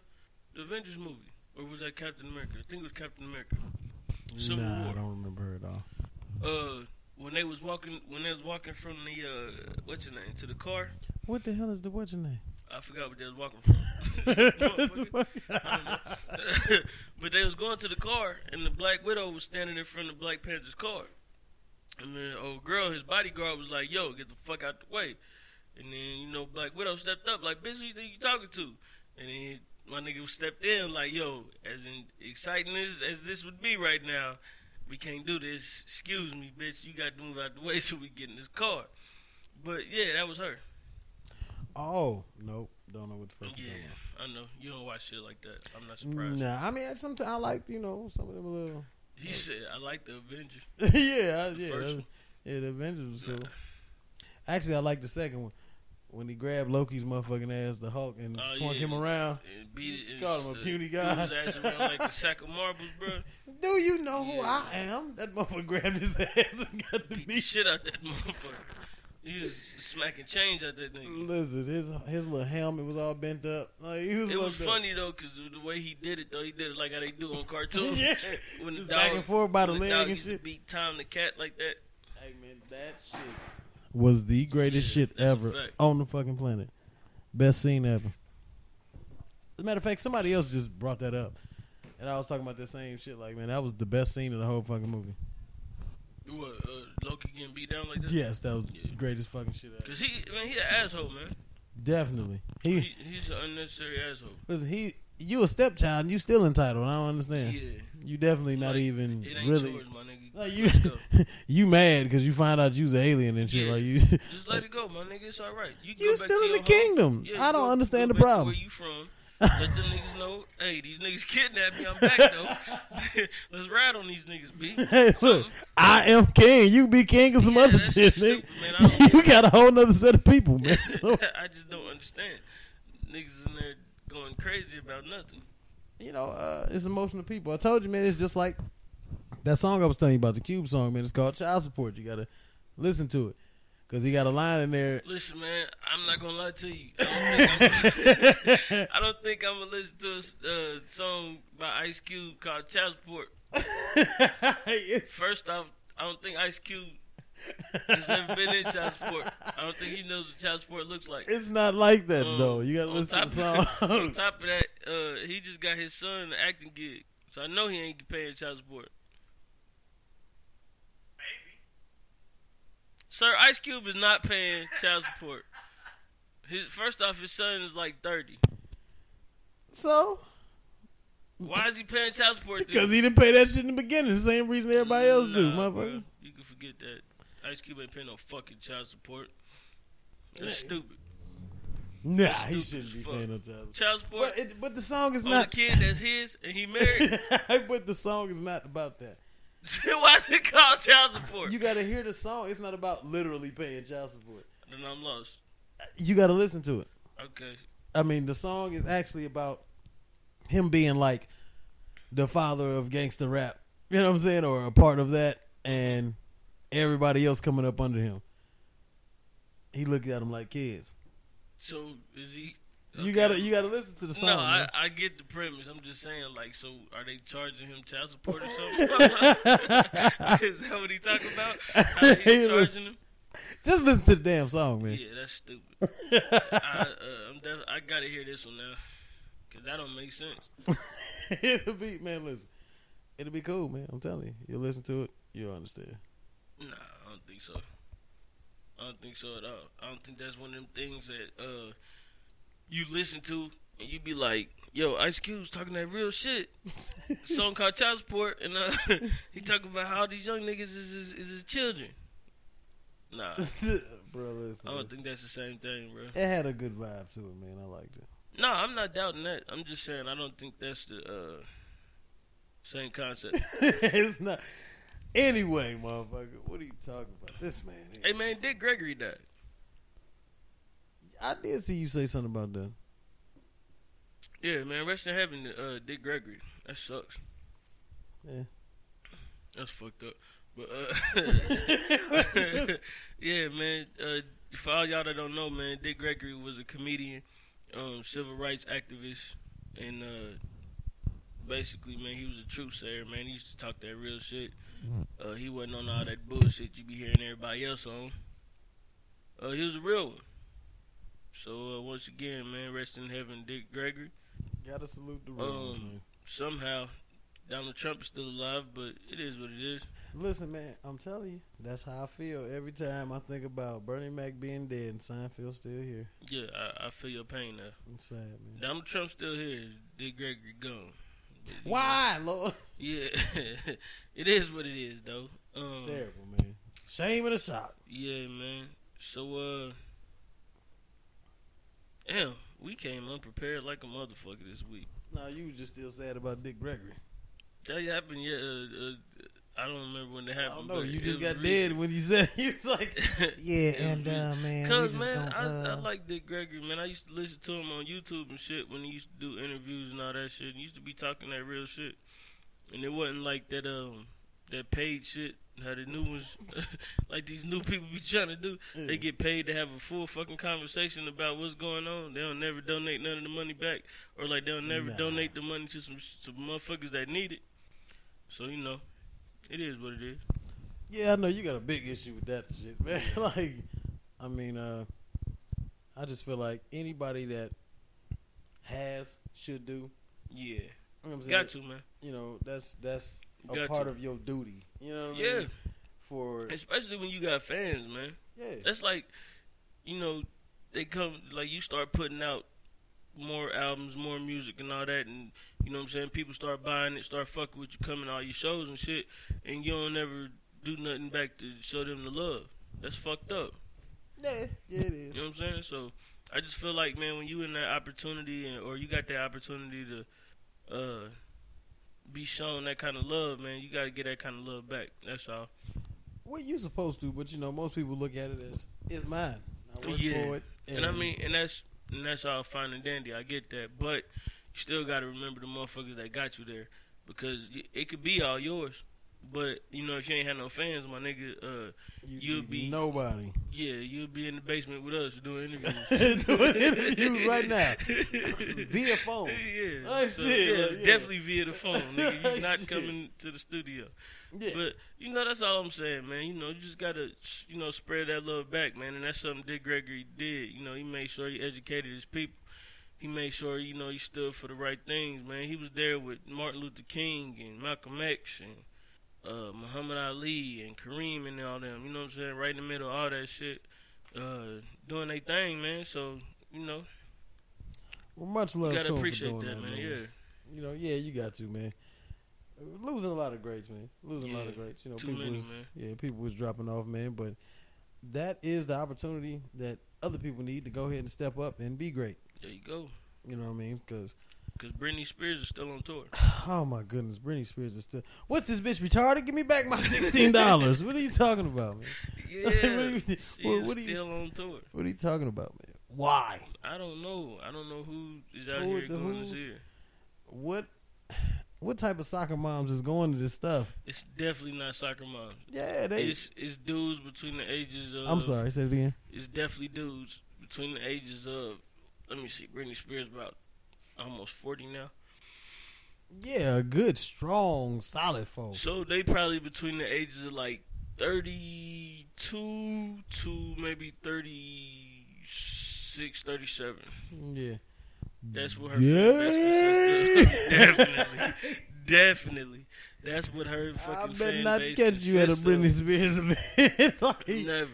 A: the Avengers movie, or was that Captain America? I think it was Captain America. Civil
B: nah,
A: War.
B: I don't remember her at all.
A: Uh, when they was walking, when they was walking from the uh, what's your name to the car,
B: What the hell is the what's your name?
A: I forgot what they was walking from. but they was going to the car, and the Black Widow was standing in front of Black Panther's car. And the old girl, his bodyguard, was like, "Yo, get the fuck out the way." And then you know, Black Widow stepped up, like, "Bitch, who you think you talking to?" And then my nigga stepped in, like, "Yo, as in exciting as as this would be right now, we can't do this. Excuse me, bitch, you got to move out the way so we get in this car." But yeah, that was her.
B: oh nope, don't know what the fuck.
A: Yeah, I know. You don't watch shit like that. I'm not surprised.
B: Nah, I mean sometimes I like you know some of them a little.
A: He said, "I like the Avengers."
B: yeah, I-
A: The
B: yeah,
A: first
B: that-
A: one.
B: yeah. The Avengers was cool.
A: Nah.
B: Actually, I like the second one when he grabbed Loki's motherfucking ass, the Hulk, and
A: Oh,
B: swung
A: yeah.
B: him around.
A: And beat it.
B: Called him a
A: uh,
B: puny guy.
A: his ass around like a sack of marbles, bro.
B: Do you know who I am? That motherfucker grabbed his ass and got the
A: Beat shit out that motherfucker. He was smacking change out that nigga.
B: Listen, his his little helmet was all bent up. Like he was.
A: It was
B: up.
A: funny though, cause the, way he did it though, he did it like how they do on cartoons.
B: yeah,
A: when the
B: just
A: dog,
B: back and forth by the leg and shit.
A: Beat Tom the cat like that.
B: Hey man, that shit was the greatest
A: Yeah,
B: shit ever on the fucking planet. Best scene ever. As a matter of fact, somebody else just brought that up, and I was talking about the same shit. Like, man, that was the best scene of the whole fucking movie.
A: What uh, Loki getting beat down like that?
B: Yes, that was
A: Yeah.
B: the greatest fucking shit ever.
A: Cause he, I mean, he an asshole, man.
B: Definitely.
A: He,
B: He
A: he's an unnecessary asshole.
B: listen. He, you a stepchild, and you still entitled. I don't understand.
A: Yeah.
B: You definitely not even
A: It ain't
B: really.
A: yours, my nigga.
B: Like you,
A: Let it go.
B: you mad because you find out you was an alien and shit.
A: Yeah.
B: Like you,
A: Just let it go, my nigga. It's all right. You can
B: you
A: go back
B: still in the kingdom.
A: Yeah,
B: I don't
A: go-
B: understand
A: go
B: the problem.
A: Where you from? Let them niggas know, hey, these niggas kidnapped me. I'm back though. Let's ride on these niggas, B.
B: Hey, look,
A: Something.
B: I am king. You be king of some
A: Yeah,
B: other shit, nigga.
A: stupid.
B: You got a whole nother set of people, man. So,
A: I just don't understand. Niggas in there going crazy about nothing.
B: you know, uh, it's emotional people. I told you, man. It's just like that song I was telling you about, the Cube song, man. It's called Child Support. You gotta listen to it because he got a line in there.
A: Listen, man, I'm not gonna lie to you. I don't think I'm, I don't think I'm gonna listen to a uh, song by Ice Cube called Child Support. First off, I don't think Ice Cube has ever been in child support. I don't think he knows what child support looks like.
B: it's not like that
A: Um,
B: though. You gotta listen to the
A: song. on top of that, uh, he just got his son an acting gig, so I know he ain't paying child support. Sir, Ice Cube is not paying child support. His first off, his son is like thirty.
B: so
A: Why is he paying child support?
B: because he didn't pay that shit in the beginning, the same reason everybody else do, motherfucker.
A: You can forget that. Ice Cube ain't paying no fucking child support. That's stupid.
B: Nah,
A: That's
B: he shouldn't be
A: fuck.
B: paying no child support.
A: Child support
B: But, it, but the song is not.
A: the kid that's his and he married.
B: but the song is not about that.
A: Why is it called child support?
B: You gotta hear the song. It's not about literally paying child support.
A: then I'm lost.
B: You gotta listen to it.
A: Okay.
B: I mean, the song is actually about him being like the father of gangster rap. You know what I'm saying, or a part of that, and everybody else coming up under him. He looked at them like kids.
A: So is he?
B: You
A: okay.
B: gotta, you gotta listen to the song.
A: No. I, I get the premise. I'm just saying, like, so are they charging him child support or something? is that what he talking about? How they
B: He was-
A: charging him?
B: Just listen to the damn song, man.
A: Yeah, that's stupid. I, uh, I'm def- I gotta hear this one now, cause that don't make sense.
B: It'll be, man. Listen, it'll be cool, man. I'm telling you. You'll listen to it, you'll understand.
A: Nah, I don't think so. I don't think so at all. I don't think that's one of them things that uh you listen to and you be like, "Yo, Ice Cube's talking that real shit." Song called Child Support, and uh, he talking about how these young niggas is his, is his children. Nah,
B: bro, listen.
A: I don't
B: listen.
A: think that's the same thing, bro.
B: It had a good vibe to it, man. I liked it.
A: No, I'm not doubting that. I'm just saying I don't think that's the uh, same concept.
B: it's not. Anyway, motherfucker, what are you talking about? This man.
A: hey man, Dick Gregory died.
B: I did see you say something about that.
A: Yeah, man, rest in heaven, uh, Dick Gregory. That sucks.
B: Yeah.
A: That's fucked up. But uh, yeah, man. Uh, for all y'all that don't know, man, Dick Gregory was a comedian, um, civil rights activist, and uh, basically, man, he was a truth sayer. Man, he used to talk that real shit. Uh, he wasn't on all that bullshit you be hearing everybody else on. Uh, he was a real one. So uh, once again, man, rest in heaven, Dick Gregory.
B: Gotta salute the ones,
A: Um, somehow Donald Trump is still alive, but it is what it is.
B: Listen, man, I'm telling you, that's how I feel every time I think about Bernie Mac being dead and Seinfeld still here.
A: Yeah, I, I feel your pain now.
B: It's sad, man.
A: Donald Trump still here. Dick Gregory gone.
B: Why, Lord?
A: yeah, it is what it is, though. Um,
B: Terrible, man. Shame and a shock.
A: yeah, man. So, uh, damn, we came unprepared like a motherfucker this week.
B: No, you was just still sad about Dick Gregory.
A: That happened, yeah. Uh, uh, I don't remember when it
B: I
A: happened.
B: don't know. You just
A: was
B: got dead when you said he was like, yeah, and
A: recent.
B: uh, man,
A: Cause man,
B: gonna,
A: I, I
B: uh,
A: like Dick Gregory, man. I used to listen to him on YouTube and shit when he used to do interviews and all that shit. He used to be talking that real shit, and it wasn't like that um that paid shit. How the new ones, like these new people be trying to do. They get paid to have a full fucking conversation about what's going on. They'll never donate none of the money back, or like they'll never
B: Nah.
A: donate the money to some some motherfuckers that need it. So you know, it is what it is.
B: Yeah, I know you got a big issue with that shit, man. like, I mean, uh, I just feel like anybody that has should do.
A: Yeah,
B: You know what I'm saying?
A: got to man.
B: You know, that's that's a
A: Got
B: part of your duty. You know what I
A: Yeah.
B: mean? For
A: Especially when you got fans, man.
B: yeah,
A: That's like, you know, they come like you start putting out more albums, more music, and all that, and you know what I'm saying. People start buying it, start fucking with you, coming to all your shows and shit, and you don't ever do nothing back to show them the love. That's fucked up.
B: Yeah, yeah, it is.
A: You know what I'm saying? So I just feel like, man, when you in that opportunity, and, or you got that opportunity to uh, be shown that kind of love, man, you got to get that kind of love back. That's all.
B: Well, you supposed to, but you know, most people look at it as it's mine. I work
A: Yeah.
B: for it,
A: And I mean, and that's and that's all fine and dandy. I get that, but you still got to remember the motherfuckers that got you there, because it could be all yours. But you know, if you ain't had no fans, my nigga, uh,
B: you,
A: you'll be-
B: nobody.
A: yeah, you'll be in the basement with us doing interviews.
B: Doing interviews right now via phone.
A: Yeah,
B: Oh,
A: so,
B: shit,
A: yeah,
B: yeah.
A: definitely via the phone, nigga.
B: Oh,
A: You not
B: shit.
A: coming to the studio.
B: Yeah.
A: But you know, that's all I'm saying, man. You know, you just gotta, you know, spread that love back, man. And that's something Dick Gregory did. You know, he made sure he educated his people. He made sure, you know, he stood for the right things, man. He was there with Martin Luther King and Malcolm X and uh, Muhammad Ali and Kareem and all them. You know what I'm saying? Right in the middle of all that shit, uh, doing their thing, man. So, you know,
B: well, much
A: you
B: love
A: gotta
B: to
A: appreciate
B: doing
A: that, man. Yeah.
B: You know, yeah, you got to, man. Losing a lot of greats, man. Losing a lot of
A: Yeah,
B: greats. You know,
A: too
B: people
A: many,
B: was
A: man.
B: yeah, people was dropping off, man. But that is the opportunity that other people need to go ahead and step up and be great.
A: There you go.
B: You know what I mean? Because
A: Because Britney Spears is still on tour.
B: oh my goodness, Britney Spears is still. What's this bitch retarded? Give me back my sixteen dollars. what are you talking about, man?
A: Yeah,
B: What do you-
A: she
B: what- do you-
A: still on tour.
B: What are you talking about, man? Why?
A: I don't know. I don't know who is out
B: Who
A: here going
B: who?
A: this year.
B: What? What type of soccer moms is going to this stuff?
A: It's definitely not soccer moms.
B: Yeah, they.
A: It's it's dudes between the ages of.
B: I'm sorry. Say it again.
A: It's definitely dudes between the ages of. Let me see. Britney Spears about almost forty now.
B: Yeah, a good, strong, solid folk.
A: So they probably between the ages of like thirty-two to maybe 36, 37.
B: Yeah.
A: That's what her.
B: Yeah.
A: That's what, definitely, definitely. That's what her fucking.
B: I better not catch you at a. Britney Spears event. like,
A: Never.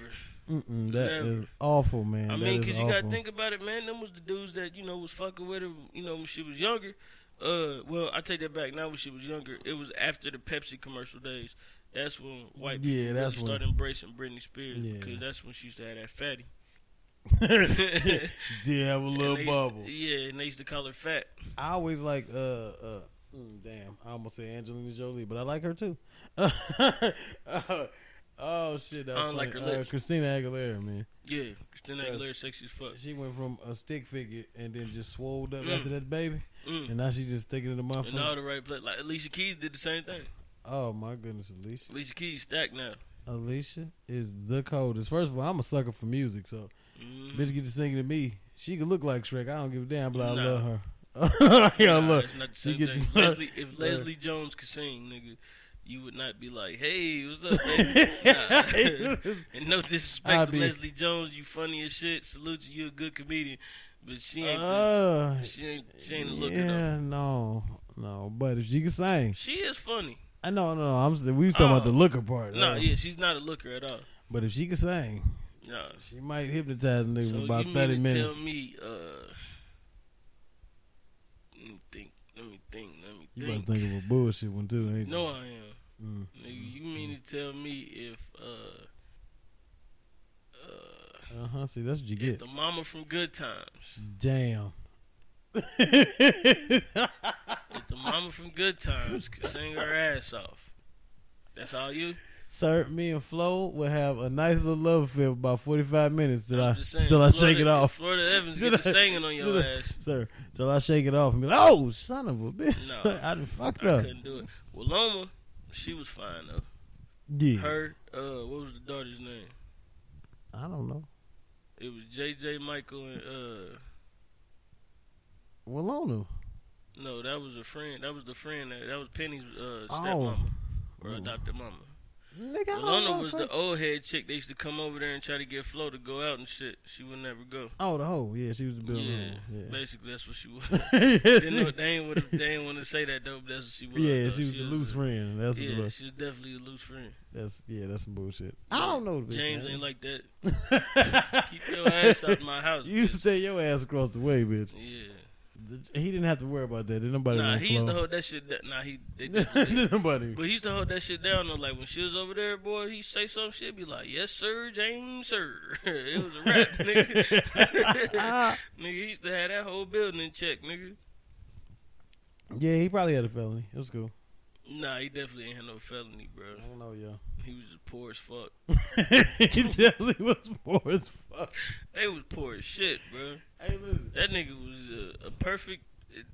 B: Mm-mm, that
A: Never.
B: is awful, man.
A: I
B: That
A: mean, cause you gotta think about it, man. Them was the dudes that you know was fucking with her. You know when she was younger. Uh, well, I take that back. Not when she was younger. It was after the Pepsi commercial days. That's when white people
B: Yeah, that's
A: really started embracing Britney Spears
B: Yeah.
A: because that's when she used to have that fatty.
B: Did have a little bubble.
A: yeah, and they used to call her fat.
B: I always like uh uh mm, damn, I almost say Angelina Jolie, but I like her too. Uh, oh shit, that was
A: I don't like
B: funny.
A: her
B: uh. Christina Aguilera, man.
A: Yeah, Christina Aguilera, sexy as fuck.
B: She went from a stick figure and then just swolled up
A: Mm.
B: after that baby,
A: Mm.
B: and now she just sticking in the
A: In all the right place. Like Alicia Keys did the same thing.
B: Oh my goodness, Alicia.
A: Alicia Keys stacked now.
B: Alicia is the coldest. First of all, I'm a sucker for music, so
A: Mm.
B: bitch get to singing to me. She could look like Shrek. I don't give a damn, but I
A: Nah.
B: love her. yeah,
A: Nah,
B: look,
A: it's not the
B: she
A: same thing. Leslie, if Leslie Jones could sing, nigga, you would not be like, "Hey, what's up, baby?" Nah. and no disrespect to Leslie Jones, you funny as shit. Salute you, you a good comedian, but she ain't. the,
B: Uh,
A: she ain't. She ain't a looker though.
B: yeah, no, no. But if she can sing,
A: She is funny.
B: I know, no, I'm. We was talking about
A: Oh.
B: the looker part.
A: No,
B: uh,
A: yeah, she's not a looker at all.
B: But if she can sing,
A: No.
B: she might hypnotize a nigga
A: So
B: for about thirty
A: to
B: minutes.
A: tell me? Uh, let me think. Let me think. Let me
B: You better
A: think.
B: think of a bullshit one too, ain't you?
A: No, I am.
B: Mm.
A: Nigga, you mean to tell me if uh uh
B: Uh huh. See, that's what you get.
A: the mama from Good Times,
B: Damn.
A: if the mama from Good Times could sing her ass off, that's all you.
B: Sir, me and Flo will have a nice little love affair for about forty five minutes till I
A: I'm saying,
B: till I
A: Florida-
B: shake it off.
A: Florida Evans get to
B: I-
A: singing on your ass.
B: Sir, till I shake it off and be like, "Oh, son of a bitch,
A: No.
B: I done fucked
A: I
B: up."
A: couldn't do it. Well, Loma, she was fine though.
B: Yeah,
A: Her, uh, what was the daughter's name?
B: I don't know.
A: It was JJ Michael and uh,
B: Willona.
A: no, that was a friend. That was the friend that that was Penny's uh
B: Oh.
A: or adopted mama.
B: Nigga, I don't
A: Willona
B: know
A: was the old head chick. They used to come over there and try to get Flo to go out and shit. She would never go.
B: Oh, the hoe. Yeah, she was the building
A: Yeah.
B: Yeah.
A: basically that's what she was.
B: yeah,
A: Didn't know,
B: she,
A: they ain't would they ain't want to say that though. But that's what she was.
B: yeah,
A: though.
B: she was the loose
A: a-
B: friend. That's what
A: Yeah,
B: was.
A: she was definitely a loose friend.
B: That's yeah, that's some bullshit. I don't know the bitch.
A: James
B: man.
A: ain't like that. Keep your ass out of my house.
B: you
A: bitch.
B: stay your ass across the way, bitch.
A: Yeah.
B: He didn't have to worry about that. Did nobody
A: Nah, he used to hold that shit. Down. Nah, he they did.
B: Did nobody.
A: But he used to hold that shit down though. Like when she was over there, boy, he say some shit, be like, "Yes, sir, James, sir." it was a rap, nigga. nigga, he used to have that whole building in check, nigga.
B: Yeah, he probably had a felony. It was cool.
A: Nah, he definitely ain't had no felony, bro.
B: I don't know, yo.
A: He was just poor as fuck.
B: he definitely was poor as fuck.
A: They was poor as shit, bro.
B: Hey, listen.
A: That nigga was a, a perfect.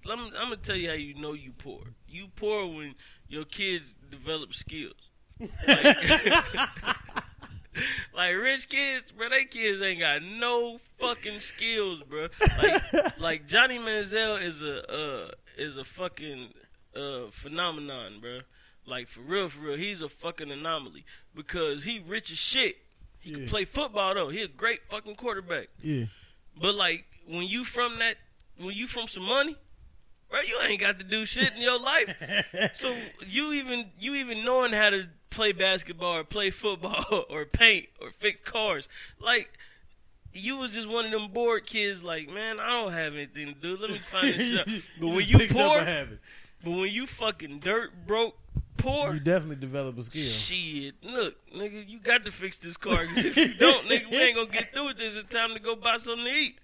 A: Let me, I'm gonna tell you how you know you poor. You poor when your kids develop skills. Like, like rich kids, bro. They kids ain't got no fucking skills, bro. Like, like Johnny Manziel is a uh, is a fucking uh, phenomenon, bro. Like for real, for real, he's a fucking anomaly because he rich as shit. He
B: Yeah.
A: can play football though. He a great fucking quarterback.
B: Yeah.
A: But like when you from that, when you from some money, bro, you ain't got to do shit in your life. So you even you even knowing how to play basketball or play football or paint or fix cars, like you was just one of them bored kids. Like man, I don't have anything to do. Let me find this shit. But when you poor, but when you fucking dirt broke poor.
B: you definitely develop a skill.
A: Shit, look, nigga, you got to fix this car. 'cause if you don't, nigga, we ain't gonna get through with this. It's time to go buy something to eat.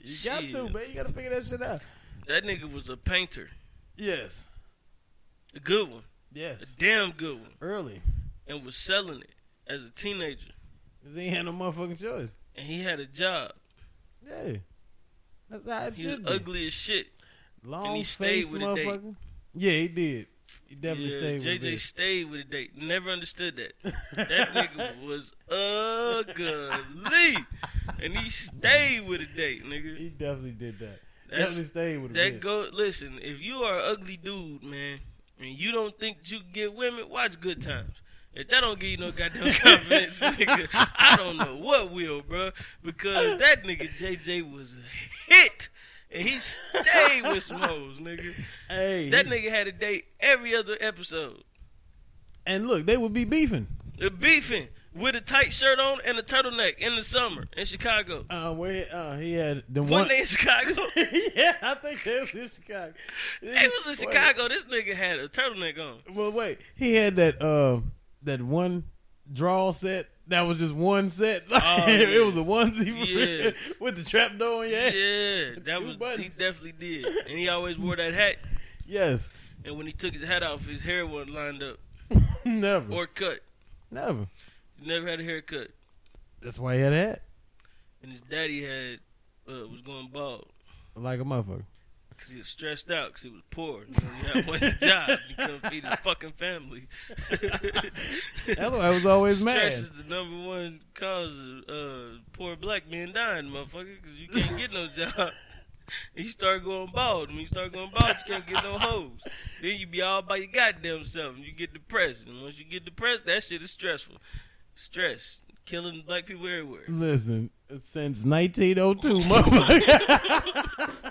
B: You got to, man. You got to figure that shit out.
A: That nigga was a painter,
B: Yes.
A: a good one,
B: Yes.
A: a damn good one,
B: Early.
A: and was selling it as a teenager.
B: 'Cause he had no motherfucking choice.
A: And he had a job.
B: Yeah. That's how it
A: He was
B: be.
A: ugly as shit.
B: Long
A: he stayed
B: face
A: with
B: motherfucker. Yeah, he did. He definitely
A: yeah,
B: stayed with
A: JJ stayed with a date. Never understood that. That nigga was ugly, and he stayed with a date, nigga.
B: He definitely did that.
A: That's-
B: definitely stayed with
A: That
B: it.
A: go. Listen, if you are an ugly dude, man, and you don't think you can get women, watch Good Times. If that don't give you no goddamn confidence, nigga, I don't know what will, bro. Because that nigga JJ was a hit, and he stayed with some hoes, nigga.
B: Hey,
A: That nigga had a date every other episode.
B: and look, they would be beefing.
A: They're beefing with a tight shirt on and a turtleneck in the summer in Chicago.
B: Uh, where uh, he had the one.
A: Wasn't in Chicago?
B: yeah, I think they was in Chicago.
A: They was in
B: Wait.
A: Chicago. This nigga had a turtleneck on.
B: Well, wait, he had that uh that one draw set. That was just one set.
A: Oh, yeah.
B: it was a onesie
A: Yeah.
B: with the trap door on your head.
A: Yeah, that
B: Two
A: was he definitely did, and he always wore that hat.
B: Yes,
A: And when he took his hat off, his hair wasn't lined up
B: never,
A: or cut.
B: never.
A: He never had a haircut,
B: That's why he had a hat
A: and his daddy had uh, was going bald
B: like a motherfucker.
A: Because he was stressed out because he was poor. You know, he had one job, he couldn't feed his fucking family.
B: That's why I was always mad.
A: Stress is the number one cause of uh, poor black men dying, motherfucker, because you can't get no job. And you start going bald. When you start going bald, you can't get no hoes. Then you be all by your goddamn self, and you get depressed. And once you get depressed, that shit is stressful. Stress, killing black people everywhere.
B: Listen, since 1902, motherfucker.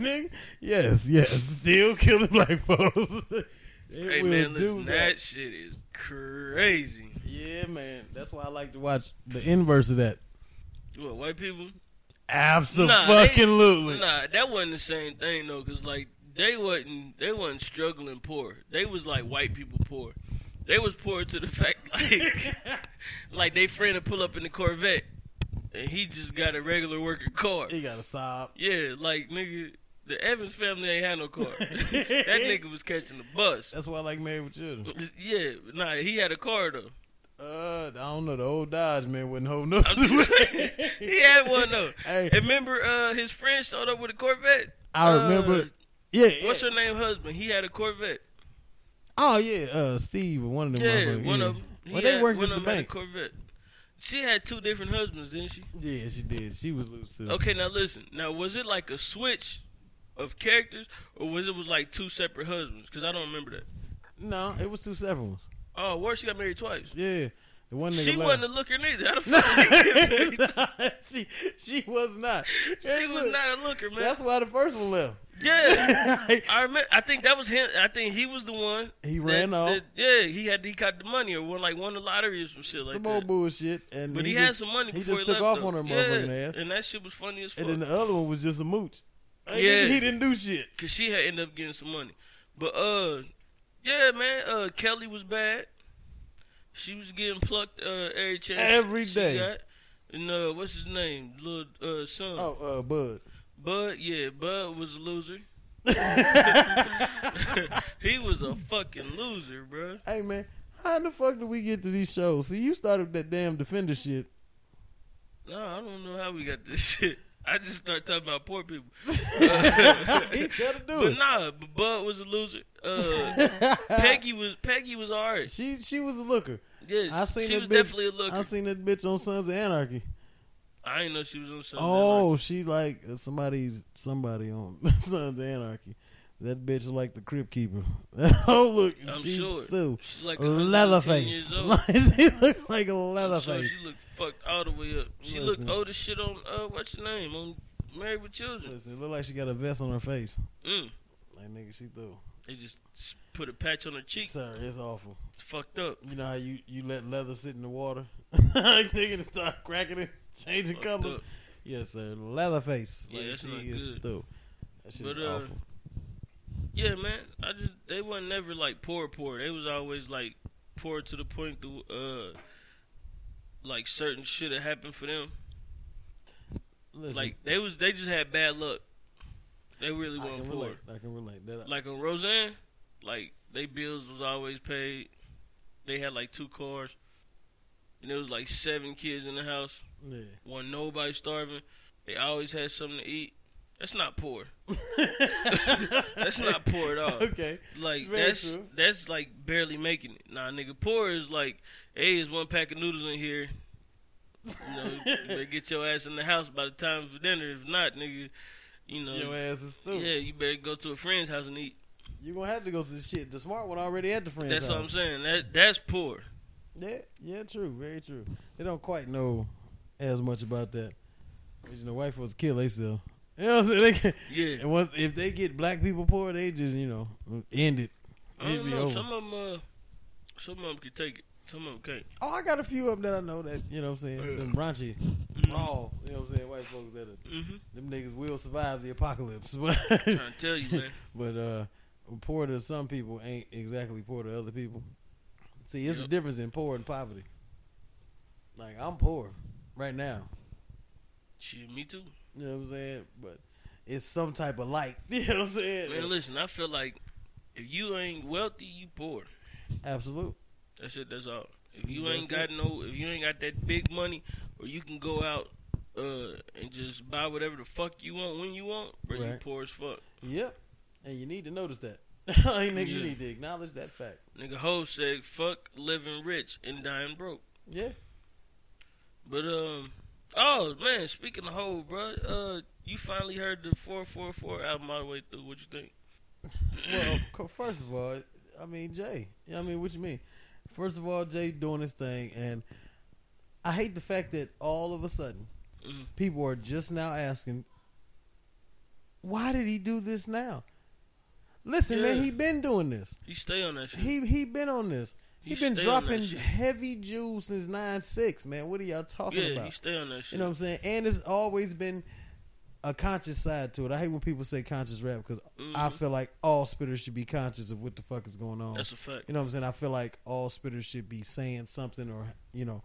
B: Yes, yes, still killing black folks. It
A: hey man, listen, that shit is crazy.
B: Yeah, man. That's why I like to watch the inverse of that.
A: What white people?
B: Absolutely.
A: Nah, that wasn't the same thing though, cause like they wasn't they wasn't struggling poor. They was like white people poor. They was poor to the fact like like they friend to pull up in the Corvette, and he just got a regular working car.
B: he got a sob.
A: Yeah, like nigga, the Evans family ain't had no car. that nigga was catching the bus.
B: That's why I like Married with Children.
A: Yeah, nah, he had a car though.
B: Uh, I don't know. The old Dodge man wouldn't hold no.
A: I'm just saying, he had one though.
B: Hey.
A: And remember, uh, his friend showed up with a Corvette.
B: I
A: Uh,
B: remember. Yeah.
A: What's
B: yeah.
A: her name? Husband. He had a Corvette.
B: Oh yeah, uh, Steve one of them.
A: Yeah, one
B: yeah.
A: of them.
B: Well, they worked at the
A: them had a
B: bank.
A: Corvette. She had two different husbands, didn't she?
B: Yeah, she did. She was loose too.
A: Okay, now listen. Now, was it like a switch of characters, or was it was like two separate husbands? Because I don't remember that.
B: No, it was two separate ones.
A: Oh, where she got married twice?
B: Yeah, the one nigga
A: She
B: left.
A: wasn't a looker neither. How the fuck she get married?
B: she she was not.
A: She was not a looker, man.
B: That's why the first one left.
A: Yeah, I remember. I think that was him. I think he was the one.
B: He
A: that-
B: ran off.
A: that- yeah, he had he got the money or won like won the lottery or some shit like
B: some
A: that.
B: old bullshit, and
A: but he,
B: just,
A: had some money
B: He just
A: he
B: took off
A: though.
B: on her
A: yeah,
B: motherfucking ass,
A: and that shit was funny as fuck.
B: and then the other one was just a mooch.
A: Yeah.
B: he didn't do shit.
A: Cause she had ended up getting some money. But uh yeah, man, uh Kelly was bad. She was getting plucked uh every chance
B: Every day.
A: got. And uh what's his name? Little uh son.
B: Oh, uh, Bud.
A: Bud, yeah, Bud was a loser. he was a fucking loser, bro.
B: Hey man, how in the fuck did we get to these shows? See, you started that damn defender shit.
A: No, I don't know how we got this shit. I just started talking about poor people.
B: he gotta do
A: But
B: it.
A: nah, but Bud was a loser. Uh, Peggy was Peggy was alright.
B: She she was a looker.
A: Yeah,
B: I seen
A: she was
B: bitch.
A: definitely a looker.
B: I seen that bitch on Sons of Anarchy.
A: I didn't know she was on something.
B: Oh, she like uh, somebody's somebody on Sons of Anarchy. That bitch like the crib keeper. oh look,
A: I'm
B: she
A: sure.
B: threw
A: She's like
B: Leatherface.
A: 110 years
B: she looked like a
A: I'm sure
B: Leatherface.
A: she looked fucked all the way up. She
B: Listen.
A: looked old as shit on uh, what's your name on Married with Children.
B: Listen, it look like she got a vest on her face.
A: Mm.
B: Like nigga, she threw.
A: They just put a patch on her cheek.
B: Sir, it's awful.
A: It's fucked up.
B: You know how you, you let leather sit in the water? nigga to start cracking it, changing
A: Fucked
B: colors.
A: up.
B: Yes, sir. Leatherface.
A: Yeah,
B: like
A: that's
B: she
A: not
B: is
A: good.
B: through. That shit
A: But,
B: is
A: uh,
B: awful.
A: Yeah, man. I just they wasn't never like poor poor. They was always like poor to the point to uh like certain shit that happened for them.
B: Listen,
A: Like they was they just had bad luck. They really
B: I
A: weren't poor.
B: relate. I can relate. That, uh,
A: Like on Roseanne, like they bills was always paid. They had like two cars. And there was like seven kids in the house.
B: yeah.
A: Wasn't nobody starving. They always had something to eat. That's not poor. That's not poor at all.
B: Okay.
A: Like that's
B: true.
A: that's like barely making it. Nah, nigga, poor is like, hey, there's one pack of noodles in here. You know, you better get your ass in the house by the time for dinner. If not, nigga, you know,
B: Your ass is through.
A: yeah, you better go to a friend's house and eat.
B: You're gonna have to go to the shit. The smart one already at the friend's
A: That's
B: house.
A: what I'm saying. That that's poor.
B: Yeah, yeah, true, very true. They don't quite know as much about that. 'Cause, You know, white folks kill themselves. You know what I'm saying? They can,
A: Yeah.
B: and once if they get black people poor, they just you know end it.
A: I
B: It'd
A: don't know.
B: over.
A: Some of them, uh, some of them can take it. Them.
B: Oh, I got a few of them that I know that you know what I'm saying. Them raunchy, raw. You know what I'm saying? White folks that are,
A: Mm-hmm.
B: them niggas will survive the apocalypse.
A: I'm Trying to tell you, man.
B: But uh poor to some people ain't exactly poor to other people. See, it's a difference in poor and poverty. Like I'm poor right now.
A: Shit, me too.
B: You know what I'm saying? But it's some type of light. You know what I'm saying?
A: Man, listen, I feel like if you ain't wealthy, you poor.
B: Absolute.
A: That's it. That's all. If you
B: That's
A: ain't got
B: it.
A: no, if you ain't got that big money, or you can go out uh, and just buy whatever the fuck you want when you want, bro, you poor as fuck.
B: Yep. And you need to notice that. nigga, you need to acknowledge that fact.
A: Nigga, Hov said, "Fuck living rich and dying broke."
B: Yeah.
A: But um, oh man, speaking of Hov, bro, uh, you finally heard the four four four album all the way through. What you think?
B: Well, first of all, I mean Jay. I mean, what you mean? First of all, Jay doing his thing, and I hate the fact that all of a sudden
A: Mhm.
B: people are just now asking, why did he do this now? Listen, man, he been doing this.
A: You stay on that shit.
B: He he been on this. He,
A: He
B: been
A: stay on that
B: dropping heavy jewels since nine six. Man, what are y'all talking
A: yeah,
B: about?
A: you stay on that shit.
B: You know what I'm saying? And it's always been a conscious side to it. I hate when people say conscious rap because I
A: Mhm.
B: feel like all spitters should be conscious of what the fuck is going on.
A: That's a fact.
B: you know what I'm saying? I feel like all spitters should be saying something or you know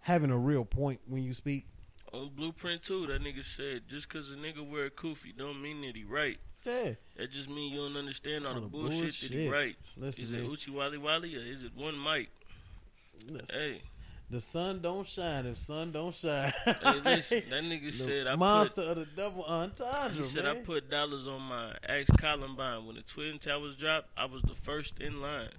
B: having a real point when you speak.
A: On Blueprint too, that nigga said just cause a nigga wear a kufi don't mean that he right.
B: Yeah,
A: That just mean you don't understand all
B: All
A: the
B: the
A: bullshit, that he
B: bullshit.
A: right.
B: Listen,
A: is it
B: man.
A: Oochie Wally Wally or is it one mic?
B: Listen,
A: Hey,
B: the sun don't shine if sun don't shine.
A: hey, listen, that nigga
B: The
A: said I
B: monster of the double entendre,
A: put. He said
B: man.
A: I put dollars on my ex Columbine when the Twin Towers dropped. I was the first in line.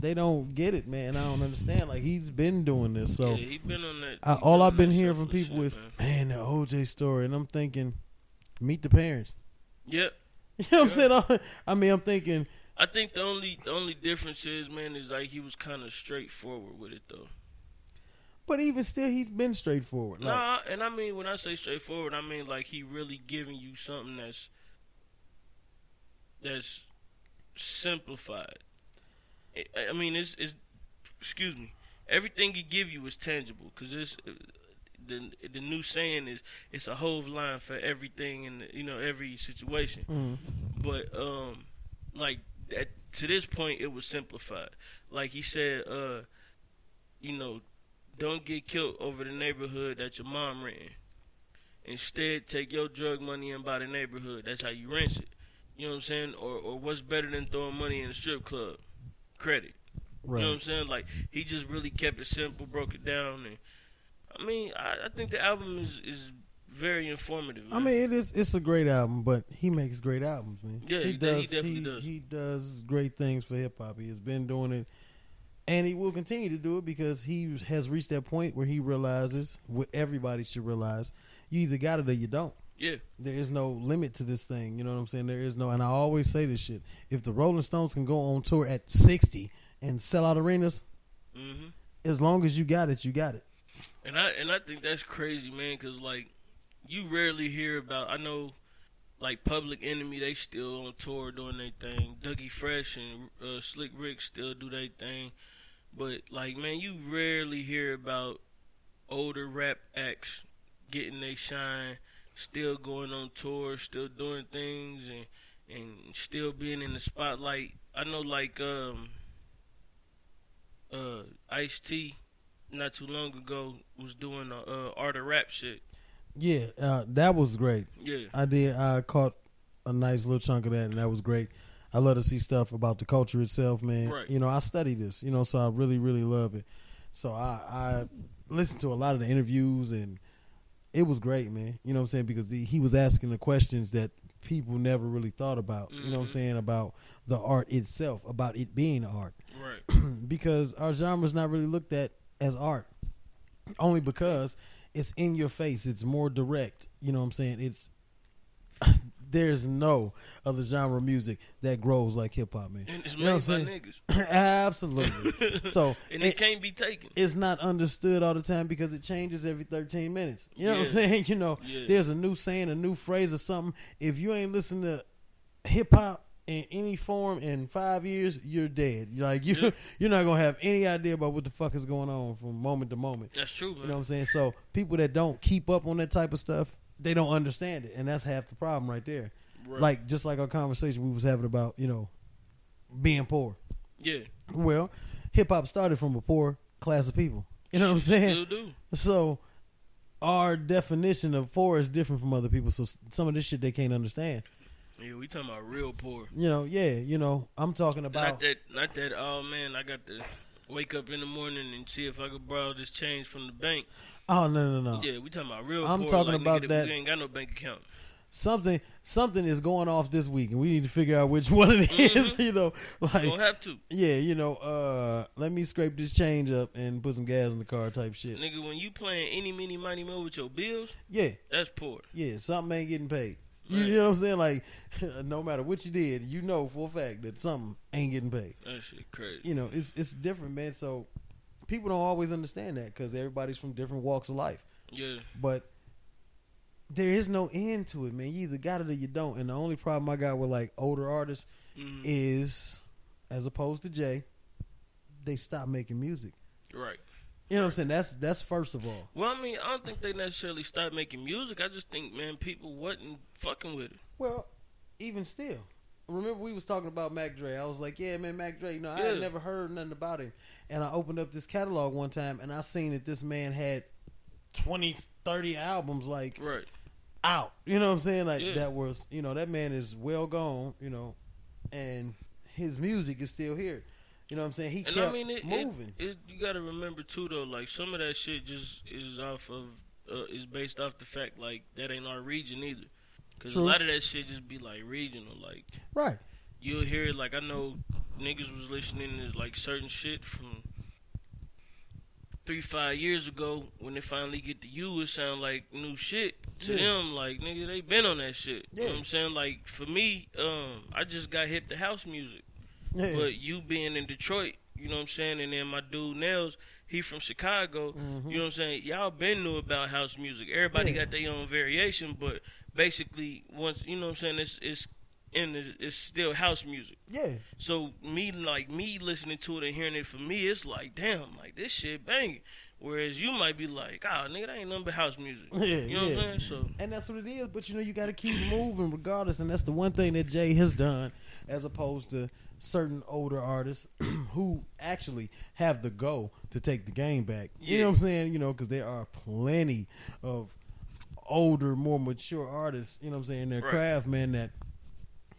B: they don't get it, man. I don't understand. Like he's been doing this, so
A: yeah, he been on that.
B: I, all I've been hearing from people
A: shit,
B: is,
A: man.
B: man, the OJ story, and I'm thinking, meet the parents.
A: Yep.
B: You know what I'm saying? I mean, I'm thinking,
A: I think the only the only difference is, man, is like he was kind of straightforward with it though.
B: but even still, he's been straightforward. Like,
A: nah, and I mean when I say straightforward, I mean like he really giving you something that's that's simplified. I- I mean, it's it's excuse me. Everything he give you is tangible because it's uh, the the new saying is it's a whole line for everything and you know every situation.
B: Mhm.
A: But um, like at, to this point, it was simplified. Like he said, uh, you know, don't get killed over the neighborhood that your mom ran. Instead, take your drug money and buy the neighborhood. That's how you rent it. You know what I'm saying? Or or what's better than throwing money in a strip club? Credit.
B: Right.
A: You know what I'm saying? Like he just really kept it simple, broke it down, and I mean, I, I think the album is is very informative.
B: I mean, it is. It's a great album, but he makes great albums, man.
A: Yeah, he de- he definitely
B: he,
A: does.
B: He does great things for hip hop. He has been doing it, and he will continue to do it because he has reached that point where he realizes what everybody should realize: you either got it or you don't.
A: yeah,
B: There is no limit to this thing. You know what I'm saying? There is no, and I always say this shit: if the Rolling Stones can go on tour at 60 and sell out arenas,
A: hmm
B: as long as you got it, you got it.
A: and I and I think that's crazy, man, because like you rarely hear about. I know, like Public Enemy, they still on tour doing their thing. Dougie Fresh and uh, Slick Rick still do their thing, but like man, you rarely hear about older rap acts getting they shine, still going on tour, still doing things, and and still being in the spotlight. I know, like um, uh, Ice T, not too long ago, was doing a uh, art of rap shit.
B: Yeah, uh, that was great.
A: Yeah,
B: I did. I caught a nice little chunk of that, and that was great. I love to see stuff about the culture itself, man.
A: Right.
B: You know, I study this, you know, so I really, really love it. So I, I listened to a lot of the interviews, and it was great, man. You know what I'm saying? Because the, he was asking the questions that people never really thought about. You know what I'm
A: Mhm.
B: saying about the art itself, about it being art,
A: right.
B: because our genre is not really looked at as art, only because it's in your face. It's more direct. You know what I'm saying? It's there's no other genre of music that grows like hip hop, man.
A: And it's
B: You know what I'm
A: by
B: saying?
A: niggas.
B: Absolutely. So
A: and
B: it-
A: it can't be taken.
B: it's not understood all the time because it changes every 13 minutes. You know what I'm saying? You know,
A: Yeah.
B: there's a new saying, a new phrase or something. If you ain't listen to hip hop in any form in five years, you're dead. You're like you,
A: Yeah.
B: you're not gonna have any idea about what the fuck is going on from moment to moment.
A: That's true, man.
B: You know what I'm saying? So people that don't keep up on that type of stuff, they don't understand it, and that's half the problem right there.
A: Right.
B: Like just like our conversation we was having about you know being poor.
A: yeah,
B: Well, hip hop started from a poor class of people. You know what I'm saying?
A: Still do.
B: So our definition of poor is different from other people. So some of this shit they can't understand.
A: Yeah, we talking about real poor.
B: You know, yeah, you know, I'm talking about Not
A: that, not that. Oh man, I got to wake up in the morning and see if I could borrow this change from the bank.
B: oh no no no.
A: Yeah, we talking about real.
B: I'm
A: poor,
B: talking
A: like,
B: about
A: nigga,
B: that-
A: We ain't got no bank account.
B: Something something is going off this week and we need to figure out which one it is,
A: Mhm.
B: you know. Like
A: Don't have to,
B: Yeah, you know, uh, let me scrape this change up and put some gas in the car type shit.
A: nigga. When you playing any, mini, money, mo with your bills,
B: Yeah,
A: that's poor.
B: yeah, something ain't getting paid. You, know what I'm saying? Like, no matter what you did, you know for a fact that something ain't getting paid.
A: That shit crazy.
B: You know, it's it's different, man. So people don't always understand that because everybody's from different walks of life.
A: Yeah,
B: But there is no end to it, man. You either got it or you don't. And the only problem I got with like older artists
A: Mhm.
B: is, as opposed to Jay, they stop making music.
A: right.
B: You know what I'm saying? That's that's first of all.
A: Well, I mean, I don't think they necessarily stopped making music. I just think, man, people wasn't fucking with it.
B: Well, even still, remember we was talking about Mac Dre. I was like, yeah, man, Mac Dre. You know, I had never heard nothing about him, and I opened up this catalog one time, and I seen that this man had 20, 30 albums like
A: Right.
B: out. You know what I'm saying? Like
A: Yeah.
B: that was, you know, that man is well gone. You know, and his music is still here. You know what I'm saying? He
A: And
B: kept
A: I mean, it,
B: moving.
A: It, it, you got to remember too, though. Like some of that shit just is off of uh, is based off the fact like that ain't our region either. Because a lot of that shit just be like regional. Like
B: right.
A: you'll hear it. Like I know niggas was listening to like certain shit from three five years ago when they finally get to you, it sound like new shit to
B: Yeah.
A: them. Like nigga, they been on that shit. You know what I'm saying? Like for me, um, I just got hip to house music.
B: Yeah.
A: But you being in Detroit, you know what I'm saying, and then my dude Nels, he from Chicago.
B: Mhm.
A: You know what I'm saying? Y'all been knew about house music. Everybody
B: Yeah.
A: got their own variation, but basically once you know what I'm saying, it's it's and it's, still house music.
B: Yeah,
A: So me like me listening to it and hearing it for me, it's like damn, like this shit banging. Whereas you might be like, ah, nigga, that ain't nothing but house music.
B: Yeah,
A: you know
B: yeah.
A: what I'm saying? So
B: and that's what it is. But you know, you got to keep moving regardless, and that's the one thing that Jay has done, as opposed to certain older artists who actually have the go to take the game back. You know what I'm saying? You know, because there are plenty of older, more mature artists. You know what I'm saying? in Their
A: Right.
B: craft, man, that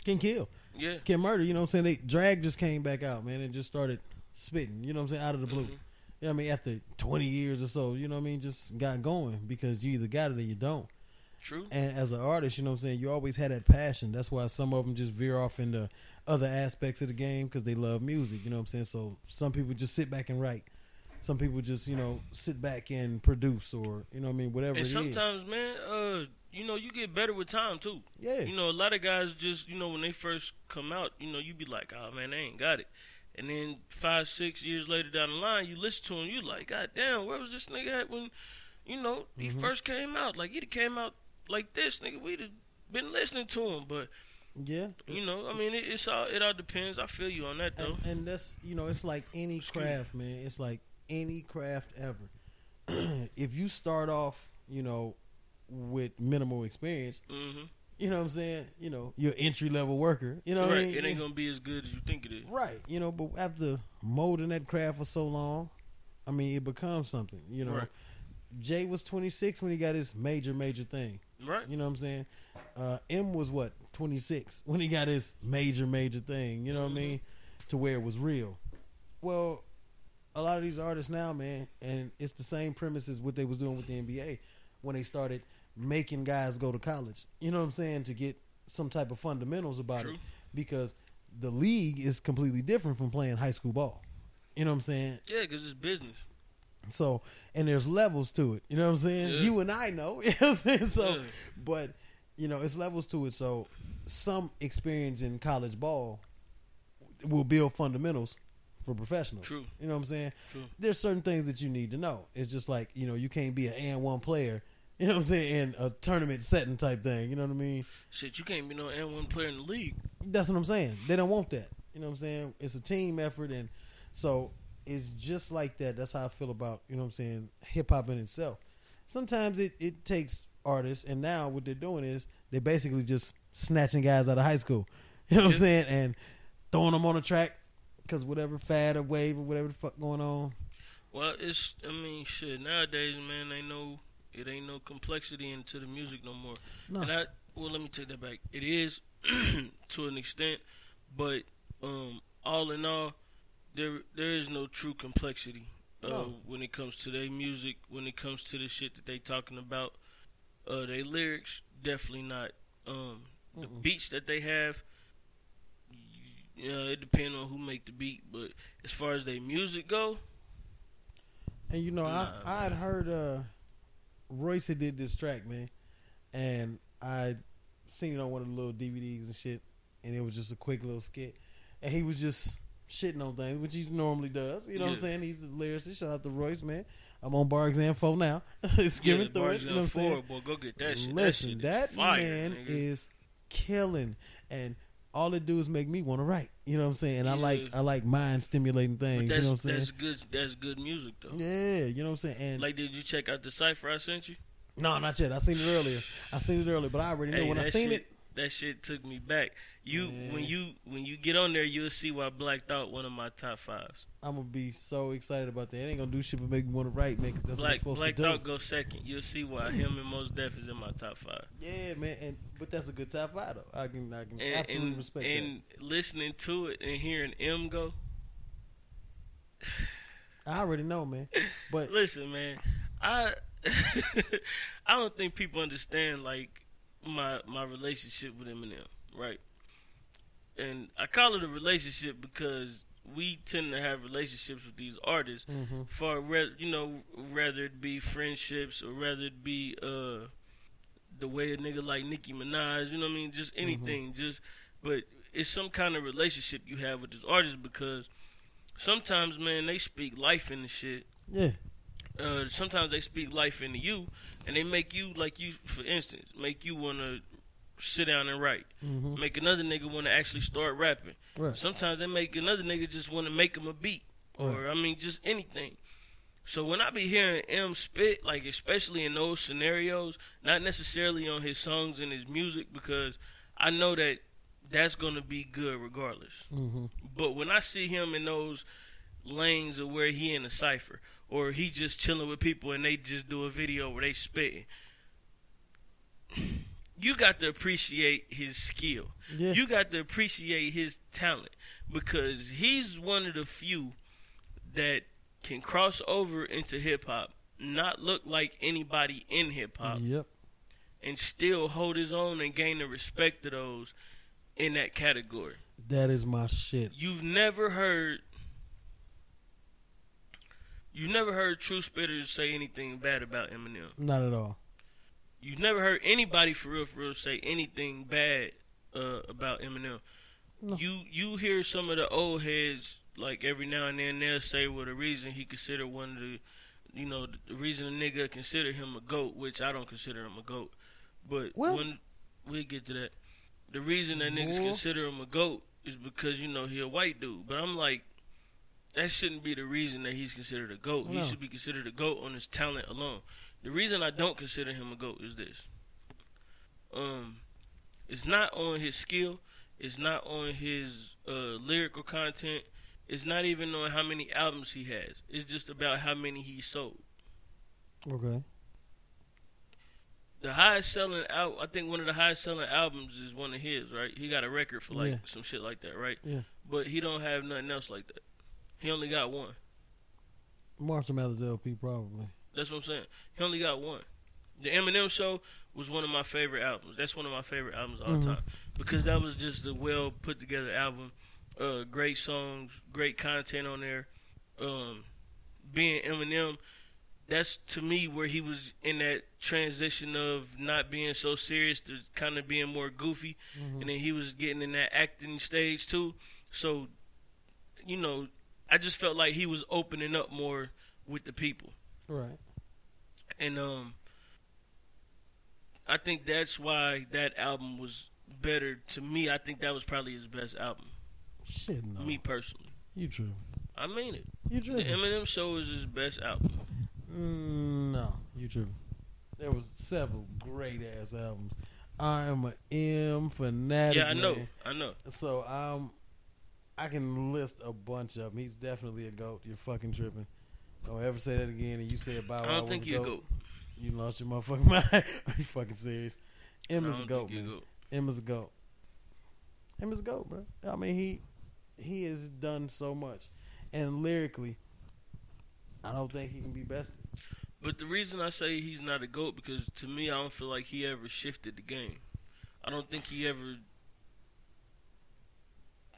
B: can kill,
A: yeah,
B: can murder. You know what I'm saying? They drag just came back out, man, and just started spitting. You know what I'm saying? Out of the blue.
A: Mhm.
B: You know what I mean? After 20 years or so, you know what I mean? Just got going because you either got it or you don't.
A: true.
B: And as an artist, you know what I'm saying? You always had that passion. That's why some of them just veer off into other aspects of the game because they love music. You know what I'm saying? So some people just sit back and write. Some people just, you know, sit back and produce or, you know what I mean? Whatever
A: And
B: it is.
A: sometimes, man, uh, you know, you get better with time too.
B: Yeah.
A: You know, a lot of guys just, you know, when they first come out, you know, you be like, oh man, they ain't got it. And then five, six years later down the line, you listen to him, you like, God damn, where was this nigga at when, you know, he
B: Mhm.
A: first came out? Like, he'd came out like this, nigga. We'd have been listening to him. But,
B: yeah.
A: you know, I mean, it, it's all, it all depends. I feel you on that, though.
B: And, and that's, you know, it's like any craft, man. It's like any craft ever. if you start off, you know, with minimal experience,
A: hmm
B: you know what I'm saying? You know, you're entry level worker. You know what
A: right.
B: I mean?
A: It ain't to be as good as you think it is.
B: Right, you know, but after molding that craft for so long, I mean, it becomes something. You know,
A: Right.
B: Jay was 26 when he got his major, major thing.
A: Right.
B: You know what I'm saying? Uh, M was what 26 when he got his major, major thing. You know what I mean? To where it was real. Well, a lot of these artists now, man, and it's the same premise as what they was doing with the NBA when they started making guys go to college. You know what I'm saying? To get some type of fundamentals about
A: True.
B: it, because the league is completely different from playing high school ball. You know what I'm saying?
A: Yeah, because it's business.
B: So, and there's levels to it. You know what I'm saying?
A: Yeah.
B: You and I know. You know what I'm saying? So,
A: Yeah.
B: but you know, it's levels to it. So, some experience in college ball will build fundamentals for professionals.
A: True.
B: You know what I'm saying?
A: True.
B: There's certain things that you need to know. It's just like you know, you can't be an and one player. You know what I'm saying? In a tournament setting type thing. You know what I mean?
A: Shit, you can't be no AND1 player in the league.
B: That's what I'm saying. They don't want that. You know what I'm saying? It's a team effort, and so it's just like that. That's how I feel about you know what I'm saying hip hop in itself. Sometimes it it takes artists, and now what they're doing is they're basically just snatching guys out of high school. You know what I'm saying? And throwing them on a track because whatever fad or wave or whatever the fuck going on.
A: Well, it's I mean shit nowadays, man. Ain't no it ain't no complexity into the music no more.
B: No.
A: And I well, let me take that back. It is to an extent, but um, all in all, there there is no true complexity uh,
B: No.
A: when it comes to their music. When it comes to the shit that they talking about, uh, their lyrics definitely not. Um, the
B: Mm-mm.
A: beats that they have. Yeah, it depends on who make the beat, but as far as their music go,
B: And you know,
A: Nah,
B: I I had heard uh, Royce had did this track, man, and I seen it on one of the little DVDs and shit, and it was just a quick little skit, and he was just shitting on things, which he normally does. You know what I'm saying? He's a lyricist. Shout out to Royce, man. I'm on Bar Exam 4 now. Skimming
A: yeah,
B: through it. You know what I'm saying?
A: Boy, go get that shit.
B: Listen,
A: that, shit is fire,
B: man
A: nigga.
B: is killing, and all it do is make me want to write. You know what I'm saying? And I like I like mind stimulating things.
A: that's
B: You know what I'm saying?
A: that's good. That's good music though.
B: Yeah, you know what I'm saying? And
A: Like, did you check out the cipher I sent you?
B: No, not yet. I seen it earlier. I seen it earlier, but I already knew
A: Hey,
B: when I seen
A: shit,
B: it.
A: That shit took me back. You when you when you get on there, you'll see why Black Thought one of my top fives.
B: I'm gonna be so excited about that. It ain't gonna do shit but make me want to write, man. that's
A: Black
B: supposed
A: Black Thought goes second. You'll see why him and Mos Def is in my top five.
B: Yeah, man. And but that's a good top five though. I can I can
A: And
B: absolutely
A: and,
B: respect that.
A: and listening to it and hearing M go.
B: I already know, man. But
A: Listen, man, I I don't think people understand like my my relationship with Eminem, right? And I call it a relationship because we tend to have relationships with these artists
B: mhm.
A: for you know rather it be friendships or rather it be uh the way a nigga like Nicki Minaj, you know what I mean, just anything, just but it's some kind of relationship you have with this artist because sometimes man they speak life in the shit
B: yeah,
A: uh, sometimes they speak life into you, and they make you like you. For instance, make you want to sit down and write.
B: Mhm.
A: Make another nigga want to actually start rapping.
B: Right.
A: Sometimes they make another nigga just want to make him a beat, or
B: Right.
A: I mean, just anything. So when I be hearing M spit, like especially in those scenarios, not necessarily on his songs and his music, because I know that that's gonna be good regardless.
B: Mhm.
A: But when I see him in those lanes of where he in a cipher, or he just chilling with people and they just do a video where they spitting, you got to appreciate his skill.
B: Yeah.
A: You got to appreciate his talent because he's one of the few that can cross over into hip hop, not look like anybody in hip hop,
B: Yep.
A: and still hold his own and gain the respect of those in that category.
B: That is my shit.
A: You've never heard you've never heard true spitters say anything bad about Eminem.
B: Not at all.
A: You've never heard anybody for real for real say anything bad uh, about Eminem.
B: No.
A: You you hear some of the old heads like every now and then they'll say well the reason he considered one of the you know the, the reason a nigga consider him a goat, which I don't consider him a goat, but
B: Well-
A: when we get to that, the reason that niggas
B: Boy.
A: consider him a goat is because you know he a white dude. But I'm like, that shouldn't be the reason that he's considered a goat. He should be considered a goat on his talent alone. The reason I don't consider him a goat is this. Um, it's not on his skill. It's not on his uh, lyrical content. It's not even on how many albums he has. It's just about how many he sold.
B: Okay.
A: The highest selling out, I think one of the highest selling albums is one of his, right? He got a record for like
B: Yeah.
A: some shit like that, right?
B: Yeah.
A: But he don't have nothing else like that. He only got one.
B: Marshall Mathers LP probably.
A: That's what I'm saying. He only got one. The Eminem Show was one of my favorite albums. That's one of my favorite albums of all
B: Mhm.
A: time because that was just a well put together album. Uh, great songs, great content on there. Um, being Eminem, that's to me where he was in that transition of not being so serious to kind of being more goofy,
B: Mhm.
A: and then he was getting in that acting stage too. So, you know, I just felt like he was opening up more with the people
B: Right.
A: And um I think that's why that album was better to me. I think that was probably his best album.
B: Shit no.
A: Me personally.
B: You true.
A: I mean it.
B: You
A: The
B: true.
A: Eminem show is his best album.
B: Mm, no, you true. There was several great ass albums. I am a M fanatic.
A: yeah, I know.
B: man.
A: I know.
B: So um, I can list a bunch of them. He's definitely a goat. You're fucking tripping. Don't ever say that again. And you said Bow
A: I
B: Wow
A: don't think
B: a
A: you're a
B: goat.
A: goat.
B: You lost your motherfucking mind. Are you fucking serious? Emma's a goat, man. is a goat. Is a goat, bro. I mean, he he has done so much, and lyrically, I don't think he can be bested.
A: But the reason I say he's not a goat because to me I don't feel like he ever shifted the game. I don't think he ever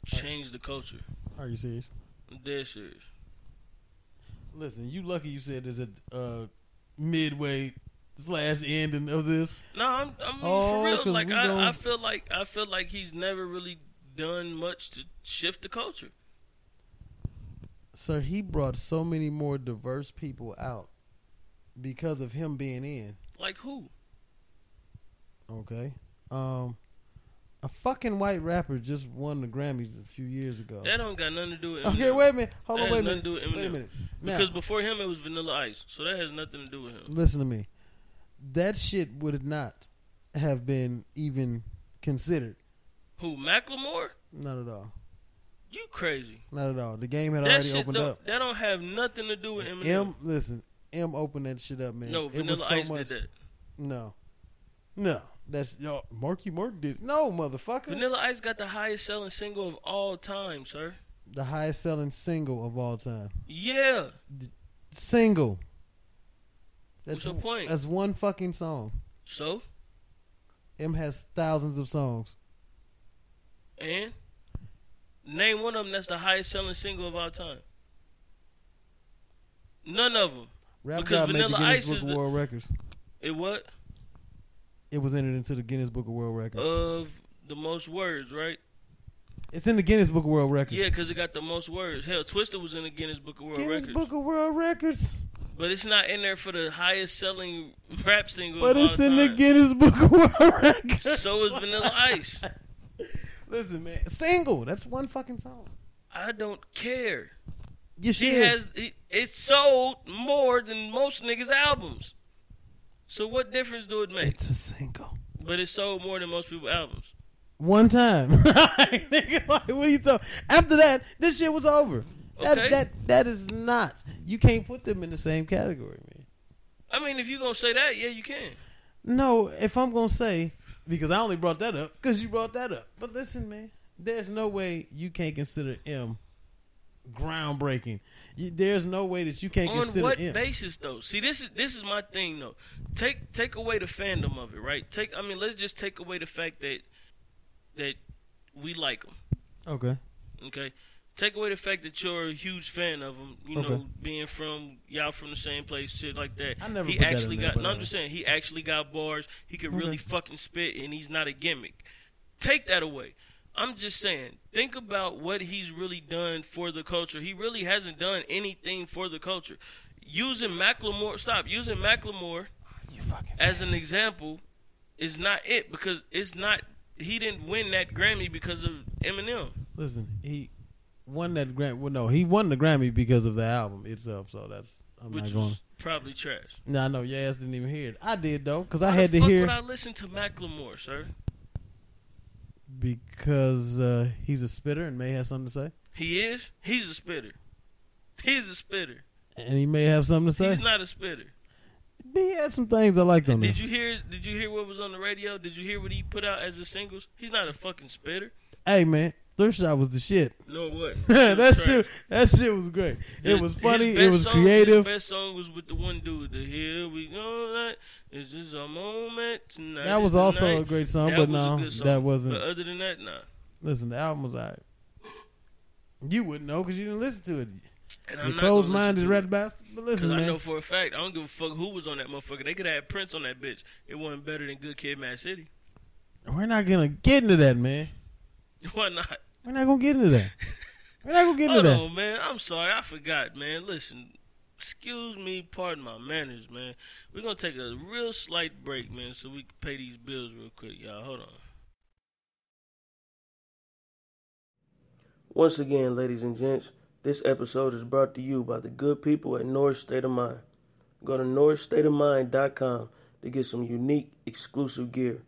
A: changed the culture.
B: Are you serious?
A: I'm dead serious.
B: Listen, you lucky you said there's a uh, midway slash ending of this.
A: No, I'm, I mean
B: Oh,
A: for real. Like I, I feel like I feel like he's never really done much to shift the culture.
B: Sir, he brought so many more diverse people out because of him being in.
A: Like who?
B: Okay. Um a fucking white rapper just won the Grammys a few years ago.
A: That don't got nothing to do with Eminem.
B: Okay, wait a minute. Hold
A: That
B: on, wait a
A: nothing
B: minute.
A: to do with
B: Wait a minute. Now,
A: Because before him it was Vanilla Ice, so that has nothing to do with him.
B: listen to me. That shit would not have been even considered.
A: Who? Macklemore?
B: Not at all.
A: You crazy?
B: Not at all. The game had
A: That
B: already opened up.
A: that don't have nothing to do with Eminem.
B: M, listen, M opened that shit up, man.
A: no,
B: it
A: Vanilla
B: was so
A: Ice
B: much.
A: did that.
B: No, no, that's yo. Marky Mark did. it. No, motherfucker.
A: Vanilla Ice got the highest selling single of all time, sir.
B: the highest selling single of all time.
A: Yeah.
B: Single.
A: What's your point?
B: That's one fucking song.
A: So
B: M has thousands of songs.
A: and name one of them that's the highest selling single of all time. None of them.
B: Rap
A: Because
B: God made the
A: Vanilla
B: Guinness
A: Ice
B: Book
A: is the-
B: World Records.
A: It what?
B: It was entered into the Guinness Book of World Records.
A: Of the most words, right?
B: it's in the Guinness Book of World Records.
A: Yeah, because it got the most words. Hell, Twista was in the Guinness Book of World Records.
B: Guinness
A: Records.
B: Book of World Records.
A: But it's not in there for the highest selling rap single.
B: But it's in the. Guinness Book of World Records.
A: So is Vanilla Ice.
B: Listen, man, single. That's one fucking song.
A: I don't care.
B: You
A: She
B: should.
A: has it, it sold more than most niggas' albums. So what difference do it make?
B: It's a single.
A: But it sold more than most people's albums.
B: One time. Nigga, like, what are you talking? After that, this shit was over. That
A: Okay.
B: that that is not. You can't put them in the same category, man.
A: I mean, if you gonna say that, yeah, you can.
B: No, if I'm gonna say because I only brought that up because you brought that up. But listen, man, there's no way you can't consider M groundbreaking. You, there's no way that you can't get to see him.
A: On
B: consider
A: what basis though? See, this is this is my thing though. Take take away the fandom of it, right? Take I mean, let's just take away the fact that that we like them.
B: okay.
A: Okay. Take away the fact that you're a huge fan of him. You
B: Okay.
A: know, being from y'all from the same place, shit like that.
B: I never
A: he
B: put that
A: actually
B: in there,
A: got.
B: but,
A: No, I'm just saying he actually got bars. He could
B: Okay.
A: really fucking spit, and he's not a gimmick. Take that away. I'm just saying. Think about what he's really done for the culture. He really hasn't done anything for the culture. Using Macklemore, stop using Macklemore
B: You fucking
A: as an example is not it because it's not. He didn't win that Grammy because of Eminem.
B: Listen, he won that Grammy. Well, no, he won the Grammy because of the album itself. So that's I'm
A: which
B: not going.
A: probably trash.
B: No, I know. Your ass didn't even hear it. I did though, because I had to hear
A: Would I listen to Macklemore, sir?
B: Because uh, he's a spitter and may have something to say,
A: He is. He's a spitter. He's a spitter.
B: and he may have something to say.
A: He's not a spitter.
B: But he had some things I liked on there.
A: Did you hear? Did you hear what was on the radio? Did you hear what he put out as a singles? He's not a fucking spitter.
B: Hey man, Thrift Shop was the shit.
A: No what?
B: that shit, that shit was great. It was funny. It was creative.
A: His best song was with the one dude. The here we go. That is just a moment tonight.
B: That was also
A: night.
B: a great song,
A: That
B: but no,
A: song.
B: that wasn't.
A: But other than that, nah.
B: Listen, the album was alright. You wouldn't know because you didn't listen to it.
A: And I'm
B: closed
A: gonna
B: mind is
A: listen to
B: red bastard. But listen,
A: I know for a fact, I don't give a fuck who was on that motherfucker. They could have had Prince on that bitch. It wasn't better than Good Kid, Mad City.
B: We're not gonna get into that, man.
A: Why not?
B: We're not gonna get into that. We're not gonna get into
A: Hold
B: that.
A: on, man. I'm sorry, I forgot, man. Listen, excuse me, pardon my manners, man. We're gonna take a real slight break, man, so we can pay these bills real quick, y'all. Hold on.
D: Once again, ladies and gents, this episode is brought to you by the good people at North State of Mind. Go to northstateofmind.com to get some unique, exclusive gear.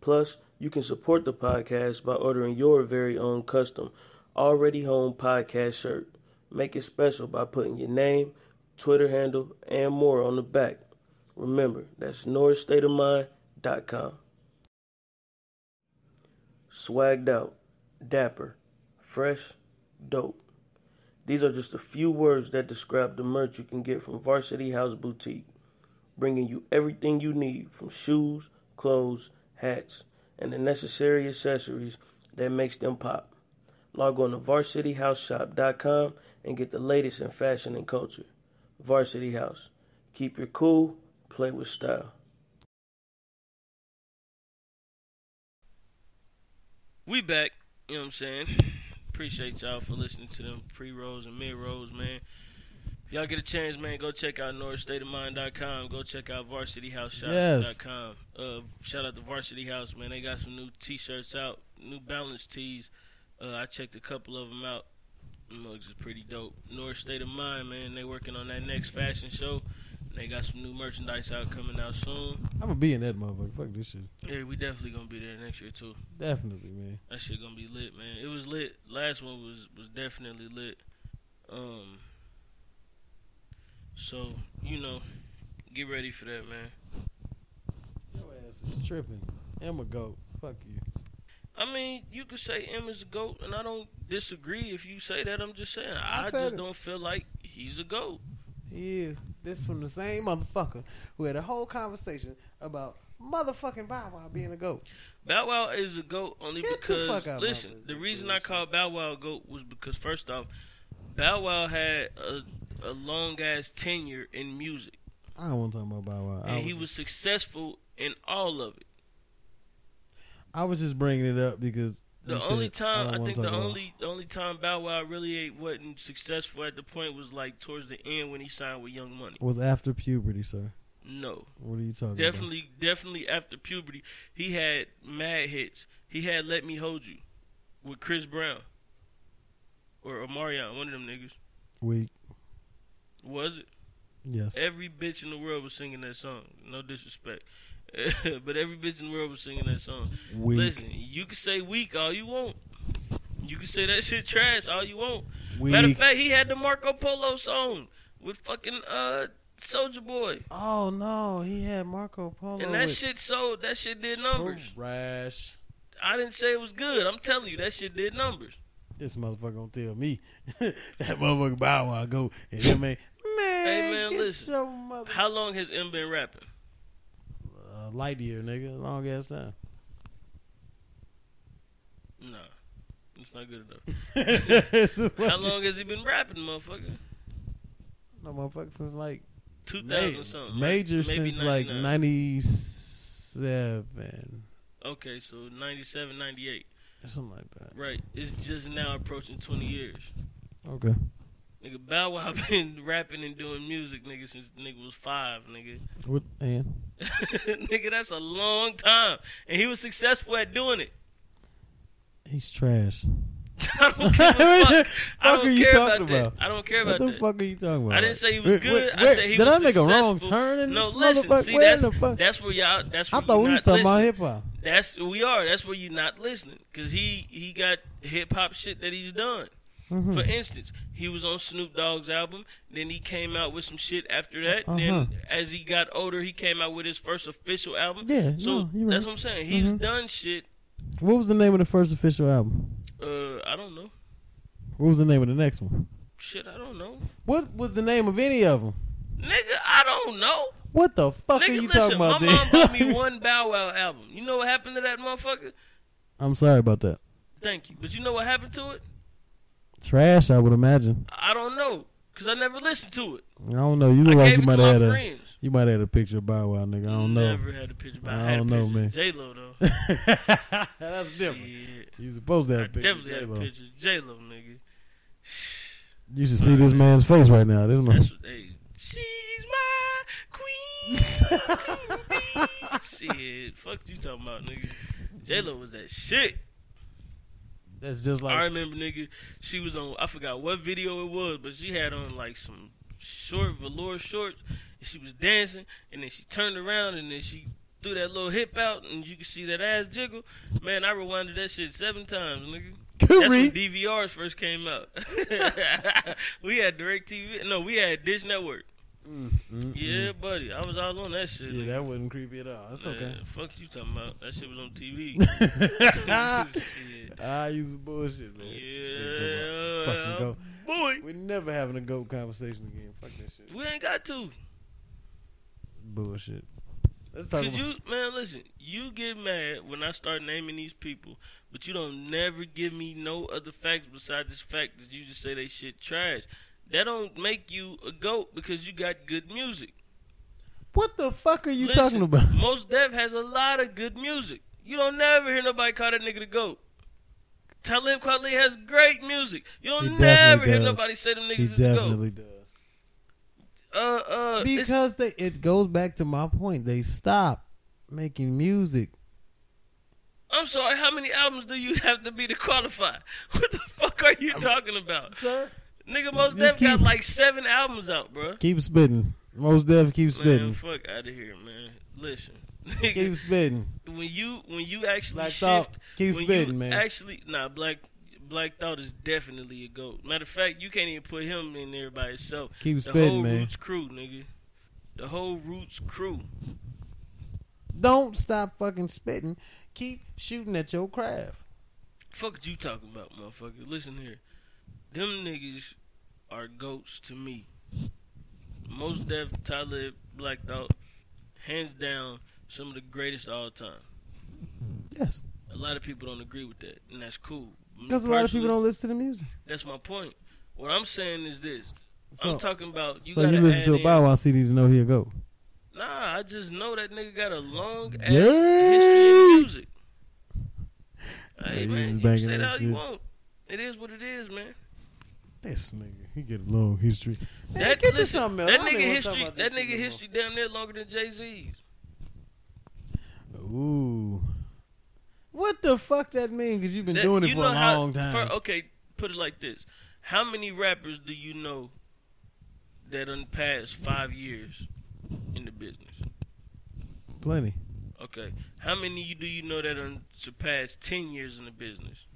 D: Plus, you can support the podcast by ordering your very own custom, already home podcast shirt. Make it special by putting your name, Twitter handle, and more on the back. Remember, that's northstateofmind.com. Swagged out, dapper, fresh, dope. These are just a few words that describe the merch you can get from Varsity House Boutique, bringing you everything you need from shoes, clothes, hats, and the necessary accessories that makes them pop. Log on to varsityhouseshop.com and get the latest in fashion and culture. Varsity House. Keep your cool, play with style.
A: We back, you know what I'm saying? Appreciate y'all for listening to them pre rolls and mid rolls, man. If y'all get a chance, man, go check out northstateofmind.com. Go check out varsityhouseshop.com. Uh, shout out to Varsity House, man. They got some new t-shirts out, new balance tees. Uh, I checked a couple of them out. Mugs is pretty dope. North State of Mind, man. They working on that next fashion show. They got some new merchandise out coming out soon.
B: I'm gonna be in that motherfucker. Fuck this shit.
A: Yeah, we definitely gonna be there next year too.
B: Definitely, man.
A: That shit gonna be lit, man. It was lit. Last one was was definitely lit. Um. So you know, get ready for that, man.
B: Your ass is tripping. I'm a goat. Fuck you.
A: I mean, you could say M is a goat, and I don't disagree if you say that. I'm just saying,
B: I
A: I, just
B: it.
A: don't feel like he's a goat.
B: Yeah. This from the same motherfucker who had a whole conversation about motherfucking Bow Wow being a goat.
A: Bow Wow is a goat only
B: Get the
A: because
B: fuck out my
A: listen. The reason I called Bow Wow a goat was because first off, Bow Wow had a, a long ass tenure in music,
B: I don't want to talk about Bow Wow.
A: And he
B: was
A: was successful in all of it.
B: I was just bringing it up because
A: The only
B: said,
A: time
B: don't
A: I think the
B: about
A: only the only time Bow Wow really wasn't successful at the point was like towards the end when he signed with Young Money.
B: was after puberty, sir.
A: No,
B: What are you talking
A: definitely definitely after puberty, he had mad hits. He had Let Me Hold You with Chris Brown or Omarion, one of them niggas.
B: about? Weak.
A: Was it?
B: Yes.
A: Every bitch in the world was singing that song. No disrespect. but every bitch in the world was singing that song.
B: Weak.
A: Listen, you can say weak all you want. You can say that shit trash all you want.
B: Weak.
A: Matter of fact, he had the Marco Polo song with fucking uh Soulja Boy.
B: oh no, he had Marco Polo.
A: And that
B: with
A: shit sold that shit did numbers.
B: Trash.
A: I didn't say it was good. I'm telling you, that shit did numbers.
B: This motherfucker gonna tell me that motherfucker Bow Wow go and then man, man,
A: Hey, man,
B: get
A: listen.
B: your mother-
A: How long has M been rapping?
B: Uh, light year, nigga, long ass time.
A: Nah. It's not good enough. How long has he been rapping, motherfucker?
B: No motherfucker since like
A: 2000
B: ma-
A: something.
B: major since like ninety seven,
A: Okay, so 97, 98.
B: something like that.
A: Right. It's just now approaching 20 years.
B: Okay.
A: Nigga, Bow Wow been rapping and doing music, nigga, since nigga was five, nigga.
B: What and
A: nigga, that's a long time. And he was successful at doing it.
B: he's trash.
A: I don't a fuck. I
B: are
A: don't
B: you
A: care
B: talking
A: about that. I don't care about that.
B: What the
A: that.
B: fuck are you talking about?
A: I didn't say he was good.
B: wait,
A: I said he
B: did
A: was
B: I make a wrong
A: successful.
B: turn in
A: No,
B: this
A: listen.
B: motherfucker?
A: See,
B: Where
A: that's,
B: in the fuck?
A: that's where y'all. That's
B: I thought we was talking about hip hop.
A: That's we are. That's where you're not listening because he he got hip hop shit that he's done.
B: Mhm.
A: For instance, he was on Snoop Dogg's album. Then he came out with some shit after that.
B: Uh-huh.
A: Then as he got older, he came out with his first official album.
B: Yeah,
A: So
B: no, you're
A: that's what I'm saying. He's
B: Mhm.
A: done shit.
B: What was the name of the first official album?
A: Uh, I don't know.
B: What was the name of the next one?
A: Shit, I don't know.
B: What was the name of any of them?
A: Nigga, I don't know.
B: What the fuck
A: Nigga,
B: are you
A: listen,
B: talking about?
A: my mom bought me one Bow Wow album. You know what happened to that motherfucker?
B: I'm sorry about that.
A: Thank you. But you know what happened to it?
B: Trash, I would imagine.
A: I don't know. Because I never listened to it.
B: I don't know. You
A: I
B: look like you might have had a
A: friends.
B: you might have had a picture of Bow Wow, nigga. I don't know.
A: Never had a picture. But I,
B: I
A: had
B: don't know, man.
A: J Lo though.
B: That's different. You supposed to have a picture. of
A: definitely had a
B: J-Lo.
A: picture. J Lo, nigga.
B: You should see this man's face right now. This one.
A: That's what they. She's my queen. Shit, fuck you talking about, nigga. J Lo was that shit.
B: That's just like
A: I remember, nigga. She was on. I forgot what video it was, but she had on like some short velour shorts, and she was dancing, and then she turned around, and then she threw that little hip out, and you could see that ass jiggle. Man, I rewinded that shit seven times, nigga. That's when DVRs first came out. we had DirecTV. No, we had Dish Network.
B: Mm, mm,
A: Yeah, buddy. I was all on that shit.
B: Yeah,
A: nigga.
B: that wasn't creepy at all. That's okay.
A: Fuck you talking about. That shit was on TV.
B: I use bullshit, man.
A: Yeah.
B: Fucking goat.
A: Boy.
B: We're never having a goat conversation again. Fuck that shit.
A: We ain't got to.
B: Bullshit. Let's talk
A: Cause
B: about.
A: you, man, listen. You get mad when I start naming these people, but you don't never give me no other facts besides this fact that you just say they shit trash. That don't make you a goat because you got good music.
B: What the fuck are you
A: Listen,
B: talking about?
A: Mos Def has a lot of good music. You don't never hear nobody call that nigga the goat. Talib Kweli has great music. You don't
B: He
A: never hear
B: does.
A: nobody say them niggas
B: He
A: is the goat.
B: definitely does.
A: Uh, uh,
B: Because they, it goes back to my point. They stop making music.
A: I'm sorry. How many albums do you have to be to qualify? What the fuck are you talking about,
B: Sir,
A: nigga?
B: Mos
A: Def got like seven albums out, bro.
B: keep spitting. Most def keep
A: Man,
B: spitting.
A: fuck out of here, man. Listen,
B: Keep spitting.
A: when you when you actually
B: Black
A: shift,
B: Thought, keep spitting, man.
A: Actually, nah, Black Black Thought is definitely a goat. Matter of fact, you can't even put him in there by himself.
B: Keep
A: The
B: spitting,
A: whole
B: man.
A: Roots crew, nigga. The whole Roots crew.
B: Don't stop fucking spitting. Keep shooting at your craft.
A: Fuck you talking about, motherfucker. Listen here. Them niggas are goats to me. Mos Def, Talib, Black Thought, hands down, some of the greatest of all time.
B: Yes,
A: A lot of people don't agree with that, and that's cool.
B: Because a lot of people don't listen to the music.
A: That's my point. What I'm saying is this.
B: So,
A: I'm talking about you
B: so you listen to a Bow Wow CD to know he'll go.
A: Nah, I just know that nigga got a long ass
B: Yeah.
A: history in music. Hey
B: he
A: man, you say
B: that
A: all you want. It is what it is, man.
B: This nigga, he get a long history. Man,
A: That
B: get
A: listen,
B: something else.
A: that nigga
B: even wanna talk
A: history, that nigga history damn near longer than Jay Z's.
B: Ooh. What the fuck that mean? Because you've been
A: That-
B: doing it for a
A: how-
B: long time.
A: for- okay, put it like this: How many rappers do you know that done passed five years in the business?
B: Plenty.
A: Okay, how many do you know that done surpassed ten years in the business?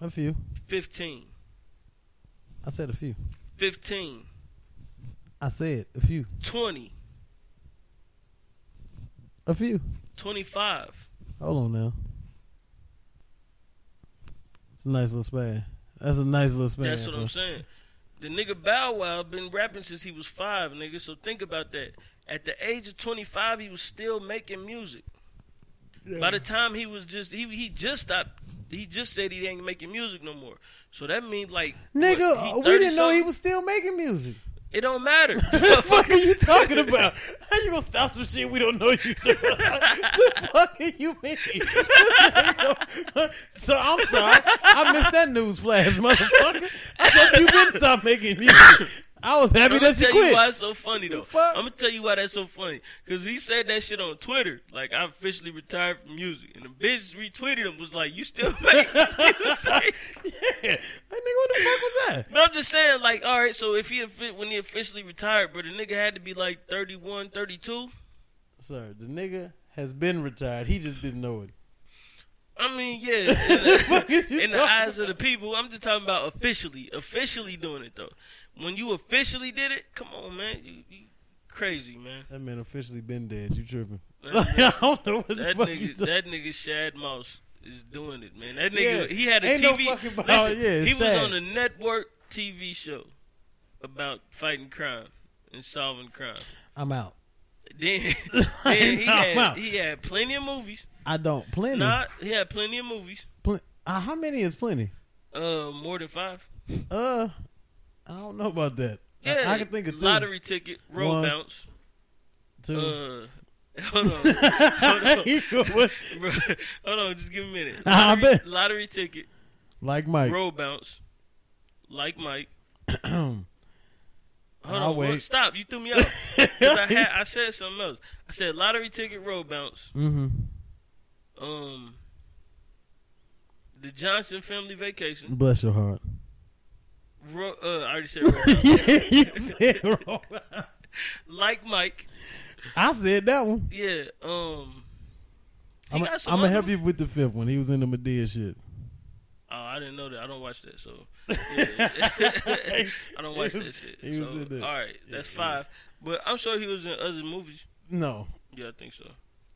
B: A few.
A: Fifteen.
B: I said a few.
A: Fifteen.
B: I said a few.
A: Twenty.
B: A few.
A: Twenty-five.
B: Hold on now. It's a nice little span. That's a nice little span.
A: That's what
B: bro.
A: I'm saying. The nigga Bow Wow been rapping since he was five, nigga. So think about that. At the age of 25, he was still making music. By the time he was just he he just stopped. He just said he ain't making music no more. So that means like
B: Nigga,
A: what,
B: we didn't know he was still making music.
A: It don't matter.
B: What the fuck are you talking about? How you gonna stop some shit we don't know you doing? the fuck are you mean? so I'm sorry. I missed that news flash, motherfucker. I thought you been stop making music. I was happy
A: I'm gonna
B: that you
A: tell you why
B: quit.
A: it's so funny though. I'm gonna tell you why that's so funny. Cause he said that shit on Twitter. Like I officially retired from music, and the bitch retweeted him was like, "You still music?"
B: Yeah. That nigga, what the fuck was that?
A: But I'm just saying, like, all right, so if he when he officially retired, but the nigga had to be like 31, 32.
B: Sir, the nigga has been retired. He just didn't know it.
A: I mean, yeah, in
B: fuck is you
A: the, in the eyes of the people, I'm just talking about officially, officially doing it though. When you officially did it, come on, man, you, you crazy, man.
B: That man officially been dead. You tripping?
A: That,
B: I don't know what the
A: that
B: fuck you
A: nigga, that nigga Shad Moss is doing it, man. That nigga,
B: Yeah.
A: he had a
B: Ain't no
A: TV.
B: fucking about-
A: listen,
B: yeah,
A: he was
B: sad.
A: on a network TV show about fighting crime and solving crime.
B: I'm out.
A: Then, then he
B: I'm out.
A: had he had plenty of movies.
B: I don't. Plenty.
A: Nah, he had plenty of movies.
B: Pl- uh, how many is plenty?
A: Uh, more than five.
B: Uh, I don't know about that. I-
A: Yeah,
B: I, can think of two.
A: Lottery ticket, road
B: One.
A: bounce.
B: two.
A: Uh, hold on, hold on, hold on, just give a minute.
B: I
A: Lottery,
B: bet.
A: lottery ticket,
B: like Mike.
A: Roll Bounce, like Mike. Hold
B: I'll
A: on,
B: wait.
A: stop! You threw me off. I, had, I said something else. I said lottery ticket, Roll Bounce.
B: mm-hmm.
A: Um, the Johnson family vacation.
B: Bless your heart.
A: Ro- uh, I already said
B: yeah, you said wrong.
A: like Mike.
B: I said that one.
A: Yeah. Um.
B: I'm gonna help you with the fifth one. He was in the Madea shit.
A: Oh, I didn't know that. I don't watch that, so yeah. I don't watch
B: was-
A: that shit.
B: he was
A: So, all right, that's
B: Yeah,
A: five. But I'm sure he was in other movies.
B: No,
A: Yeah, I think so.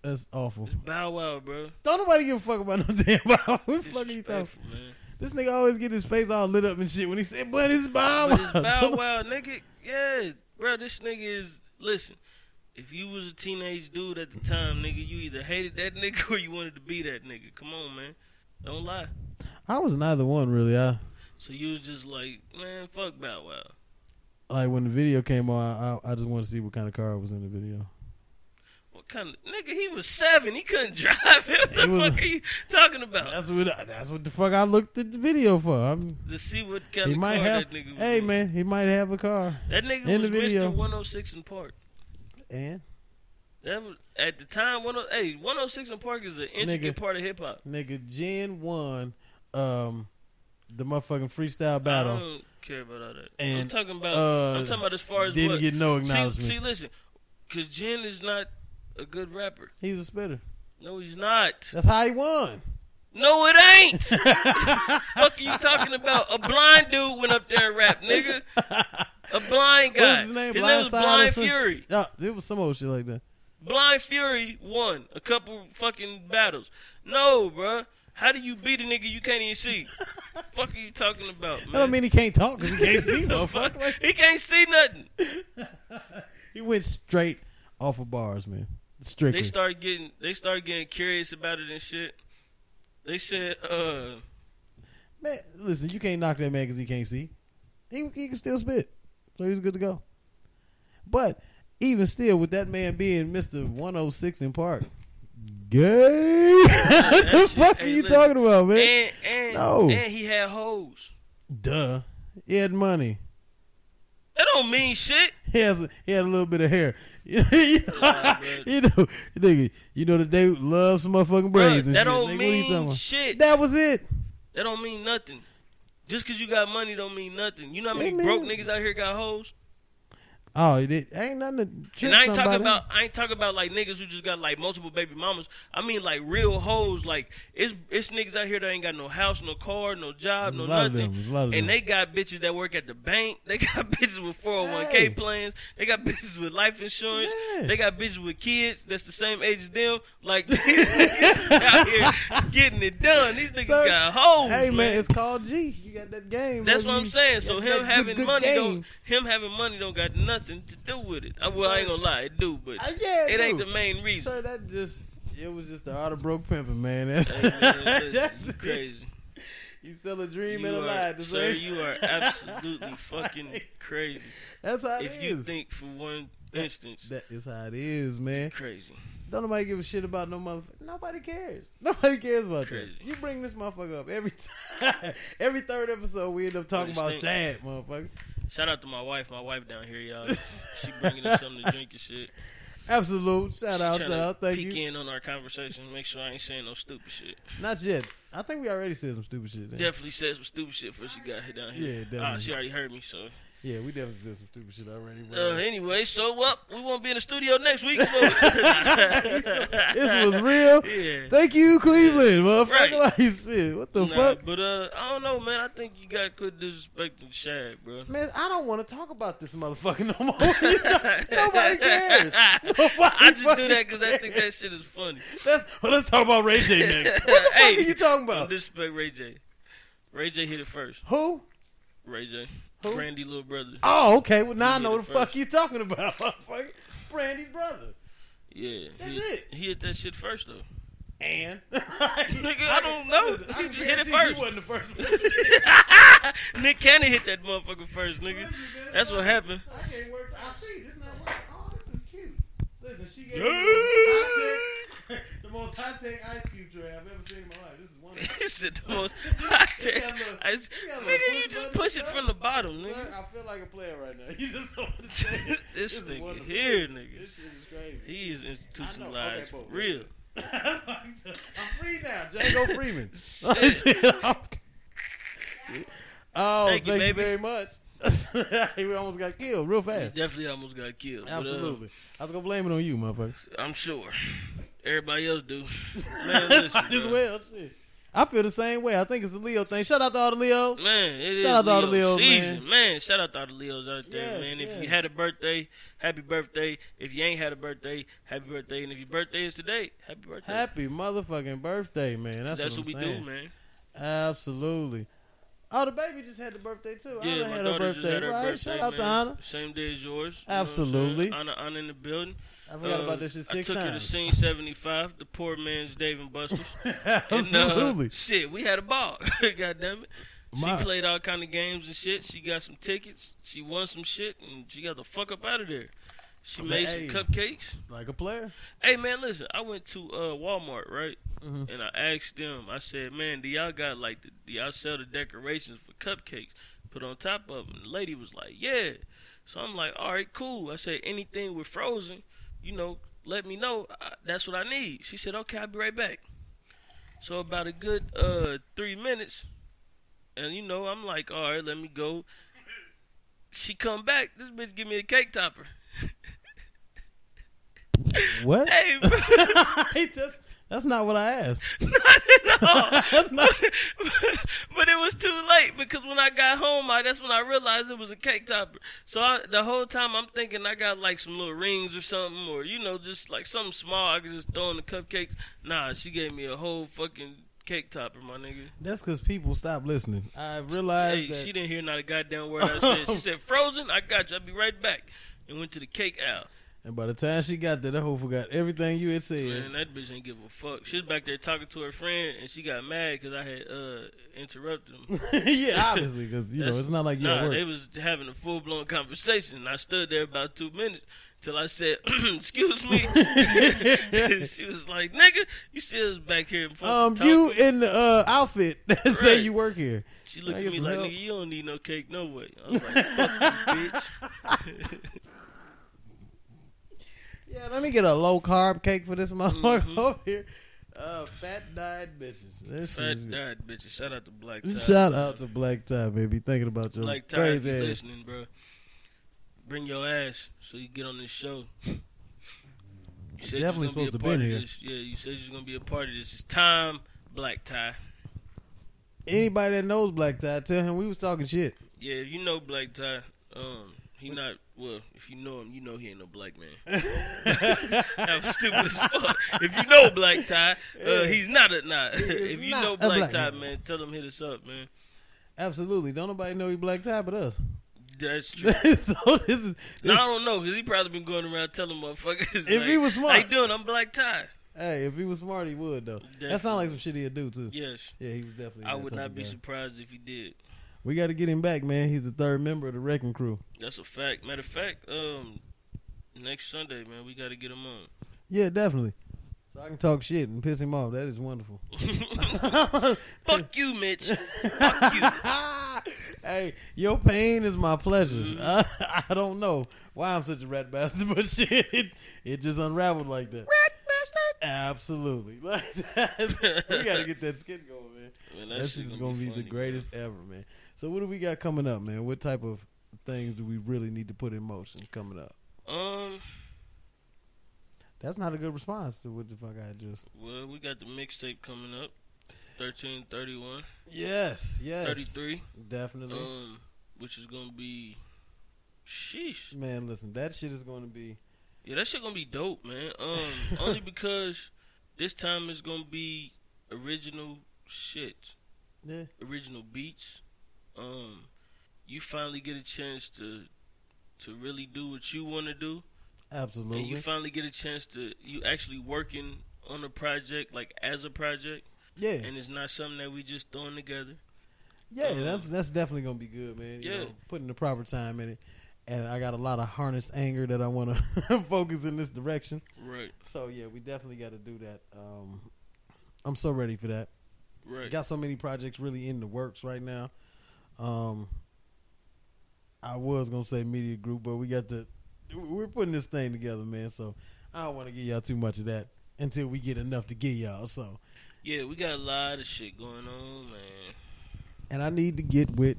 B: that's awful.
A: It's Bow Wow, bro.
B: Don't nobody give a fuck about no damn Bow. Wow. What the fuck are you talking?
A: Man.
B: This nigga always get his face all lit up and shit when he said, "But it's Bow
A: But it's
B: Wow."
A: Bow Wow, nigga. Yeah, bro. This nigga is. Listen, if you was a teenage dude at the time, nigga, you either hated that nigga or you wanted to be that nigga. Come on, man. Don't lie.
B: I was neither one really. I
A: So you was just like, man, fuck Bow Wow.
B: like when the video came on. I I just wanted to see what kind of car was in the video.
A: Kind of nigga? He was seven. He couldn't drive. What the
B: was-
A: fuck are you talking about?
B: That's what that's what the fuck I looked at the video for. I'm,
A: to see what kind
B: he
A: of
B: might
A: car
B: have.
A: that nigga was
B: Hey
A: in.
B: man, he might have a car.
A: That nigga
B: in
A: was
B: the video.
A: Mr. 106 & Park.
B: And
A: That was at the time. 10, hey, 106 & Park is an intricate
B: Nigga.
A: part of hip hop.
B: nigga, Gen won um the motherfucking freestyle battle.
A: I don't care about all that.
B: And,
A: I'm talking about.
B: uh,
A: I'm talking about as far as
B: Didn't
A: what.
B: get no
A: see,
B: acknowledgement.
A: see, listen, because Jen is not a good rapper.
B: He's a spitter.
A: No, he's not.
B: That's how he won.
A: No, it ain't. fuck are you talking about? A blind dude went up there and rapped, nigga. A blind
B: What
A: guy.
B: was his name?
A: His name was Blind Fury.
B: Yeah, it was some old shit like that.
A: Blind Fury won a couple fucking battles. No, bruh. How do you beat a nigga you can't even see? fuck are you talking about, man?
B: That don't mean he can't talk because he can't see, motherfucker.
A: fuck? He can't see nothing.
B: he went straight off of bars, man. Strictly.
A: They started getting they started getting curious about it and shit. They said, uh,
B: man, listen, you can't knock that man because he can't see. He, he can still spit, so he's good to go. But even still, with that man being Mister One Hundred Six in Park, Gay. what fuck are you talking about, man?
A: And and
B: No.
A: and he had hoes.
B: Duh. He had money.
A: That don't mean shit.
B: He has a, he had a little bit of hair. You know,
A: Nah,
B: you know, nigga, you know that they love some motherfucking
A: Bruh,
B: braids and
A: that
B: shit.
A: don't
B: Nigga, what are you talking
A: mean shit.
B: That was it.
A: That don't mean nothing. Just cause you got money don't mean nothing. You know how many
B: man.
A: broke niggas out here got hoes?
B: Oh, it it ain't nothing to
A: And I ain't
B: somebody.
A: talking about I ain't talking about like niggas who just got like multiple baby mamas. I mean like real hoes. Like it's it's niggas out here that ain't got no house, no car, no job, no nothing.
B: them. There's a them.
A: And they got bitches that work at the bank. They got bitches with 401k plans. They got bitches with life insurance.
B: Yeah.
A: They got bitches with kids that's the same age as them. Like these niggas out here getting it done. These niggas
B: Sir,
A: got hoes.
B: Hey man, it's called G. You got that game.
A: That's what I'm saying. So him having money
B: game.
A: don't him having money don't got nothing to do with it. I, well, I ain't gonna lie, it do, but
B: Uh, yeah,
A: it ain't the main reason.
B: Sir, that just it was just the art of broke pimping, man. That's,
A: Hey, man,
B: that's
A: crazy.
B: You sell a dream
A: You
B: and a lie.
A: sir, you are absolutely fucking crazy.
B: That's how it
A: If you think for one
B: That-
A: instance,
B: that is how it is, man.
A: crazy.
B: Don't nobody give a shit about no motherfucker. Nobody cares. Nobody cares about
A: Crazy.
B: that. You bring this motherfucker up every time. every third episode, we end up talking about Shad, motherfucker.
A: Shout out to my wife. My wife down here, y'all. She bringing us something to drink and shit.
B: Absolute. Shout
A: She
B: out, shout out. Thank
A: peek
B: you.
A: in on our conversation, make sure I ain't saying no stupid shit.
B: Not yet. I think we already said some stupid shit. man.
A: Definitely said some stupid shit before she got here down here.
B: Yeah,
A: Ah,
B: definitely.
A: she already heard me, so.
B: Yeah, we definitely said some stupid shit already. but-
A: Uh, anyway, so what? We won't be in the studio next week.
B: this was real.
A: Yeah.
B: Thank you, Cleveland, motherfucker.
A: Right.
B: Like shit. What the
A: Nah,
B: fuck?
A: but uh, I don't know, man. I think you got quit disrespecting Shad, bro.
B: Man, I don't want to talk about this motherfucker no more. Nobody cares. Nobody
A: I just do that because I think that shit is funny.
B: Let's well, let's talk about Ray J next. What the
A: Hey,
B: fuck are you talking
A: Don't
B: about?
A: disrespect Ray J. Ray J hit it first.
B: Who?
A: Ray J.
B: Who?
A: Brandy little brother.
B: Oh, okay. Well, now I know the fuck you talking about, motherfucker. Brandy's brother.
A: Yeah.
B: That's
A: he,
B: it.
A: He hit that shit first though.
B: And
A: Nigga, I don't know.
B: Listen,
A: He just hit it first.
B: You wasn't the first one.
A: Nick Cannon hit that motherfucker first, nigga. That's what happened.
B: I can't work. I see. This not working. Oh, this is cute. Listen, she gave me the most most high-tech ice cube tray I've ever seen in my life. This is
A: He said the most high tech.
B: You got a little-
A: ice-
B: you got a little
A: Nigga, you just push it from the bottom,
B: Sir,
A: nigga.
B: I feel like a player right now. You just don't want to say it.
A: This
B: is
A: nigga here, nigga.
B: This shit is crazy.
A: He is institutionalized
B: Okay,
A: for real.
B: I'm free now. Django Freeman. Oh,
A: Thank
B: thank,
A: you,
B: you, very much. he almost got killed real
A: He
B: fast.
A: definitely almost got killed. but, uh,
B: Absolutely. I was gonna blame it on you, motherfucker.
A: I'm sure. Everybody else do. Man, listen,
B: as well. Shit. I feel the same way. I think it's a Leo thing. Shout out to all the Leos.
A: Man, it is
B: Shout out to all the
A: Leo
B: Leos,
A: season, man. Shout out to all the Leos out there,
B: Yes,
A: man. If
B: yes.
A: you had a birthday, happy birthday. If you ain't had a birthday, happy birthday. And if your birthday is today, happy birthday.
B: Happy motherfucking birthday, man. That's,
A: That's
B: what,
A: what,
B: I'm
A: we
B: saying.
A: do, man.
B: Absolutely. Oh, the baby just had the birthday too.
A: Yeah,
B: Anna
A: my
B: had her
A: daughter
B: birthday.
A: just had her
B: right?
A: birthday.
B: Shout out
A: man.
B: to Anna.
A: Same day as yours. you know
B: Absolutely.
A: Anna, Anna in the building.
B: I forgot
A: Uh,
B: about this shit six I
A: took her to Scene75, the poor man's Dave and Buster's. And, uh,
B: Absolutely.
A: shit, we had a ball. God damn it. She played all kind of games and shit. She got some tickets. She won some shit, and she got the fuck up out of there. She
B: Man,
A: made
B: hey.
A: some cupcakes.
B: like a player.
A: Hey man, listen. I went to uh, Walmart, right?
B: Mhm.
A: And I asked them. I said, "Man, do y'all got like the, do y'all sell the decorations for cupcakes put on top of them?" The lady was like, "Yeah." So I'm like, "All right, cool." I said, "Anything with frozen, you know, let me know. I, that's what I need." She said, "Okay, I'll be right back." So about a good uh three minutes, and you know, I'm like, "All right, let me go." She come back. This bitch give me a cake topper.
B: What?
A: Hey, bro.
B: that's, not what I asked.
A: Not at all.
B: That's not-
A: but it was too late because when I got home, I, that's when I realized it was a cake topper. So I, the whole time I'm thinking I got like some little rings or something, or you know, just like something small I could just throw in the cupcakes. Nah, she gave me a whole fucking cake topper, my nigga.
B: That's because people stop listening. I realized
A: Hey,
B: that.
A: she didn't hear not a goddamn word I said. She said, "Frozen, I got you. I'll be right back." And went to the cake aisle.
B: And by the time she got there, that hoe forgot everything you had said.
A: Man, that bitch ain't give a fuck. She was back there talking to her friend, and she got mad because I had uh, interrupted them.
B: yeah, obviously, because you know it's not like you
A: Nah,
B: work.
A: they was having a full blown conversation. I stood there about two minutes till I said, "Excuse me." she was like, "Nigga, you see us back here?"
B: um,
A: talking."
B: you in the uh, outfit that say you work here.
A: She looked at me like,
B: help.
A: "Nigga, you don't need no cake, no way." I was like, "Fuck you, bitch."
B: Yeah, let me get a low carb cake for this motherfucker
A: Mm-hmm.
B: over here. Uh, fat diet bitches. This
A: Fat died, bitches. Shout out to Black Tie.
B: Shout out to Black Tie, baby. Thinking about your
A: Black Tie,
B: crazy ass.
A: listening, bro. Bring your ass so you get on this show. You
B: Definitely supposed to
A: be
B: been
A: of
B: here.
A: This. Yeah, you said you was gonna be a part of this. It's time, Black Tie.
B: Anybody that knows Black Tie, tell him we was talking shit.
A: Yeah, you know Black Tie. Um, he not well. If you know him, you know he ain't no black man. that was stupid as fuck. If you know Black Tie, uh, he's not a not. if you
B: not
A: know Black,
B: black
A: Tie,
B: man.
A: man, tell him hit us up, man.
B: Absolutely. Don't nobody know he Black Tie but us.
A: That's true.
B: so this is.
A: No, I don't know because he probably been going around telling motherfuckers.
B: If
A: like,
B: he was smart.
A: how you doing? I'm Black Tie.
B: hey, if he was smart, he would though. That
A: Definitely.
B: sounds like some shit he'd do too.
A: Yes,
B: Yeah, he was definitely.
A: I would not be
B: guy.
A: surprised if he did.
B: We got to get him back, man. He's the third member of the Wrecking Crew.
A: That's a fact. Matter of fact, um, next Sunday, man, we got to get him on.
B: Yeah, definitely. So I can talk shit and piss him off. That is wonderful.
A: Fuck you, Mitch. Fuck you.
B: hey, your pain is my pleasure.
A: Mm-hmm.
B: I, I don't know why I'm such a rat bastard, but shit, it, it just unraveled like that.
A: Rat bastard.
B: Absolutely. Like we got to get that skit going, man.
A: Man,
B: That, shit is gonna be,
A: funny,
B: the greatest ever, man. So what do we got coming up, man? What type of things do we really need to put in motion coming up?
A: Um,
B: That's not a good response to what the fuck I just.
A: well, we got the mixtape coming up. 13, 31,
B: Yes, yes,
A: 33.
B: definitely.
A: Um, which is gonna be, sheesh.
B: man, listen, that shit is going to be.
A: Yeah, that shit gonna be dope, man. Um, only because this time it's gonna be original shit,
B: Yeah,
A: original beats. Um, you finally get a chance to to really do what you want to do,
B: Absolutely.
A: and you finally get a chance to you actually working on a project like as a project,
B: yeah,
A: and it's not something that we just throwing together.
B: yeah,
A: um,
B: that's that's definitely gonna be good, man. You
A: Yeah.
B: know, putting the proper time in it, and I got a lot of harnessed anger that I want to focus in this direction.
A: Right,
B: So yeah, we definitely got to do that. Um, I'm so ready for that.
A: right.
B: Got so many projects really in the works right now. Um, I was gonna say media group, but we got the we're putting this thing together, man. So I don't want to give y'all too much of that until we get enough to give y'all. So,
A: Yeah, we got a lot of shit going on, man.
B: and I need to get with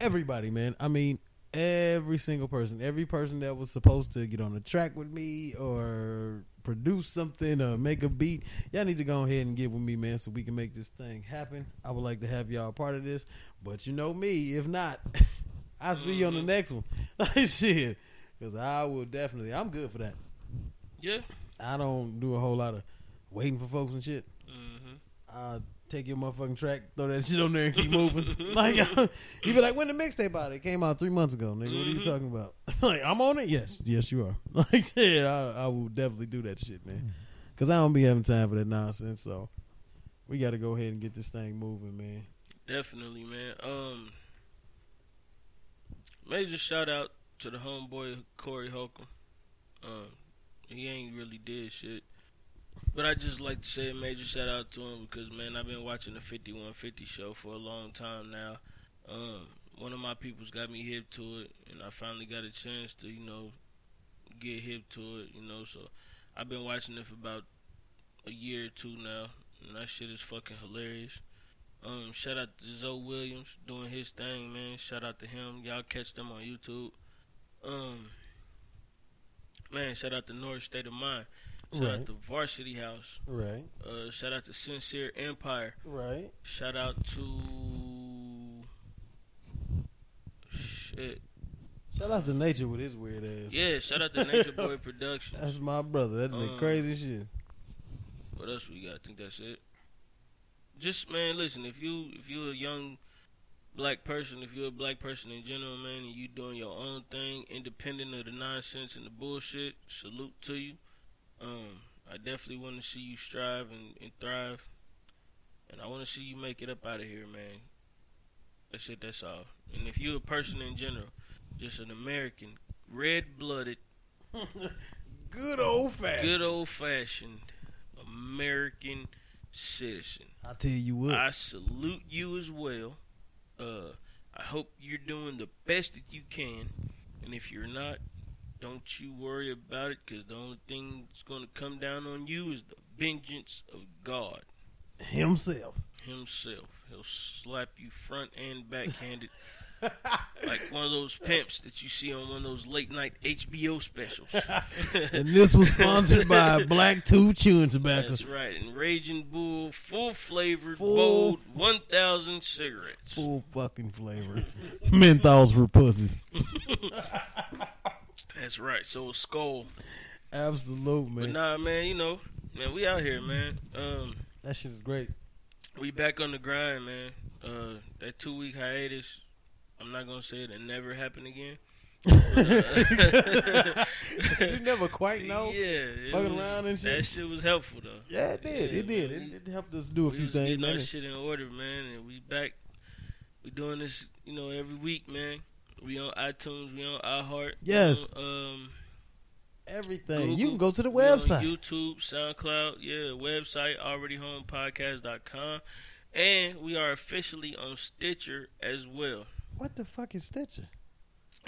B: everybody, man. I mean, every single person, every person that was supposed to get on the track with me or produce something or make a beat, y'all need to go ahead and get with me, man, so we can make this thing happen. I would like to have y'all a part of this, but you know me, if not, I'll see you on the next one. Like shit, because I will definitely. I'm good for that.
A: Yeah.
B: I don't do a whole lot of waiting for folks and shit.
A: hmm
B: uh, take your motherfucking track, throw that shit on there, and keep moving. like you be like, when the mixtape out? It came out three months ago, nigga. What are you
A: Mhm.
B: talking about? like, I'm on it. Yes, yes, you are. Like, yeah, I, I will definitely do that shit, man. Because I don't be having time for that nonsense. So we got to go ahead and get this thing moving, man.
A: Definitely, man. Um, major shout out to the homeboy Corey Holcomb. Um, he ain't really did shit, but I just like to say a major shout out to him because man, I've been watching the 5150 show for a long time now. Um, one of my people's got me hip to it, and I finally got a chance to you know get hip to it. You know, so I've been watching it for about a year or two now, and that shit is fucking hilarious. Um, shout out to Zoe Williams doing his thing, man. Shout out to him. Y'all catch them on YouTube. Um, man, shout out to North State of Mind. Shout
B: Right.
A: out to Varsity House.
B: Right,
A: Uh, shout out to Sincere Empire.
B: right.
A: Shout out to shit.
B: Shout out to Nature with his weird ass.
A: Yeah, shout out to Nature Boy Productions.
B: That's my brother. That's the
A: Um,
B: crazy shit.
A: What else we got? I think that's it. Just man, listen. If you if you're a young black person, if you're a black person in general, man, and you doing your own thing, independent of the nonsense and the bullshit, salute to you. Um, I definitely want to see you strive and, and thrive, and I want to see you make it up out of here, man. That's it. That's all. And if you're a person in general, just an American, red-blooded,
B: Good old fashioned.
A: good old-fashioned American citizen.
B: I tell you what.
A: I salute you as well. Uh, I hope you're doing the best that you can, and if you're not, don't you worry about it, because the only thing that's going to come down on you is the vengeance of God
B: Himself.
A: Himself. He'll slap you front and backhanded, like one of those pimps that you see on one of those late night HBO specials.
B: and this was sponsored by Black Tooth Chewing Tobacco.
A: That's right, and Raging Bull, full flavored,
B: Full-
A: bold, 1,000 cigarettes.
B: Full fucking flavor. Menthols for pussies.
A: That's right. So skull.
B: Absolute,
A: But
B: man.
A: nah, man, you know, man, we out here, man. Um,
B: That shit is great.
A: we back on the grind, man. Uh, that two week hiatus, I'm not gonna say it'll never happen again.
B: you never quite know.
A: Yeah, it
B: Fucking around and shit.
A: That shit was helpful though.
B: Yeah, it did.
A: Yeah,
B: it did. It, it helped us do a few things,
A: getting our shit in order, man, and we back. We doing this, you know, every week, man. We on iTunes, we on iHeart.
B: Yes.
A: on, um,
B: Everything. you can go to the website.
A: YouTube, SoundCloud, yeah, website, alreadyhomepodcast.com. And we are officially on Stitcher as well.
B: What the fuck is Stitcher?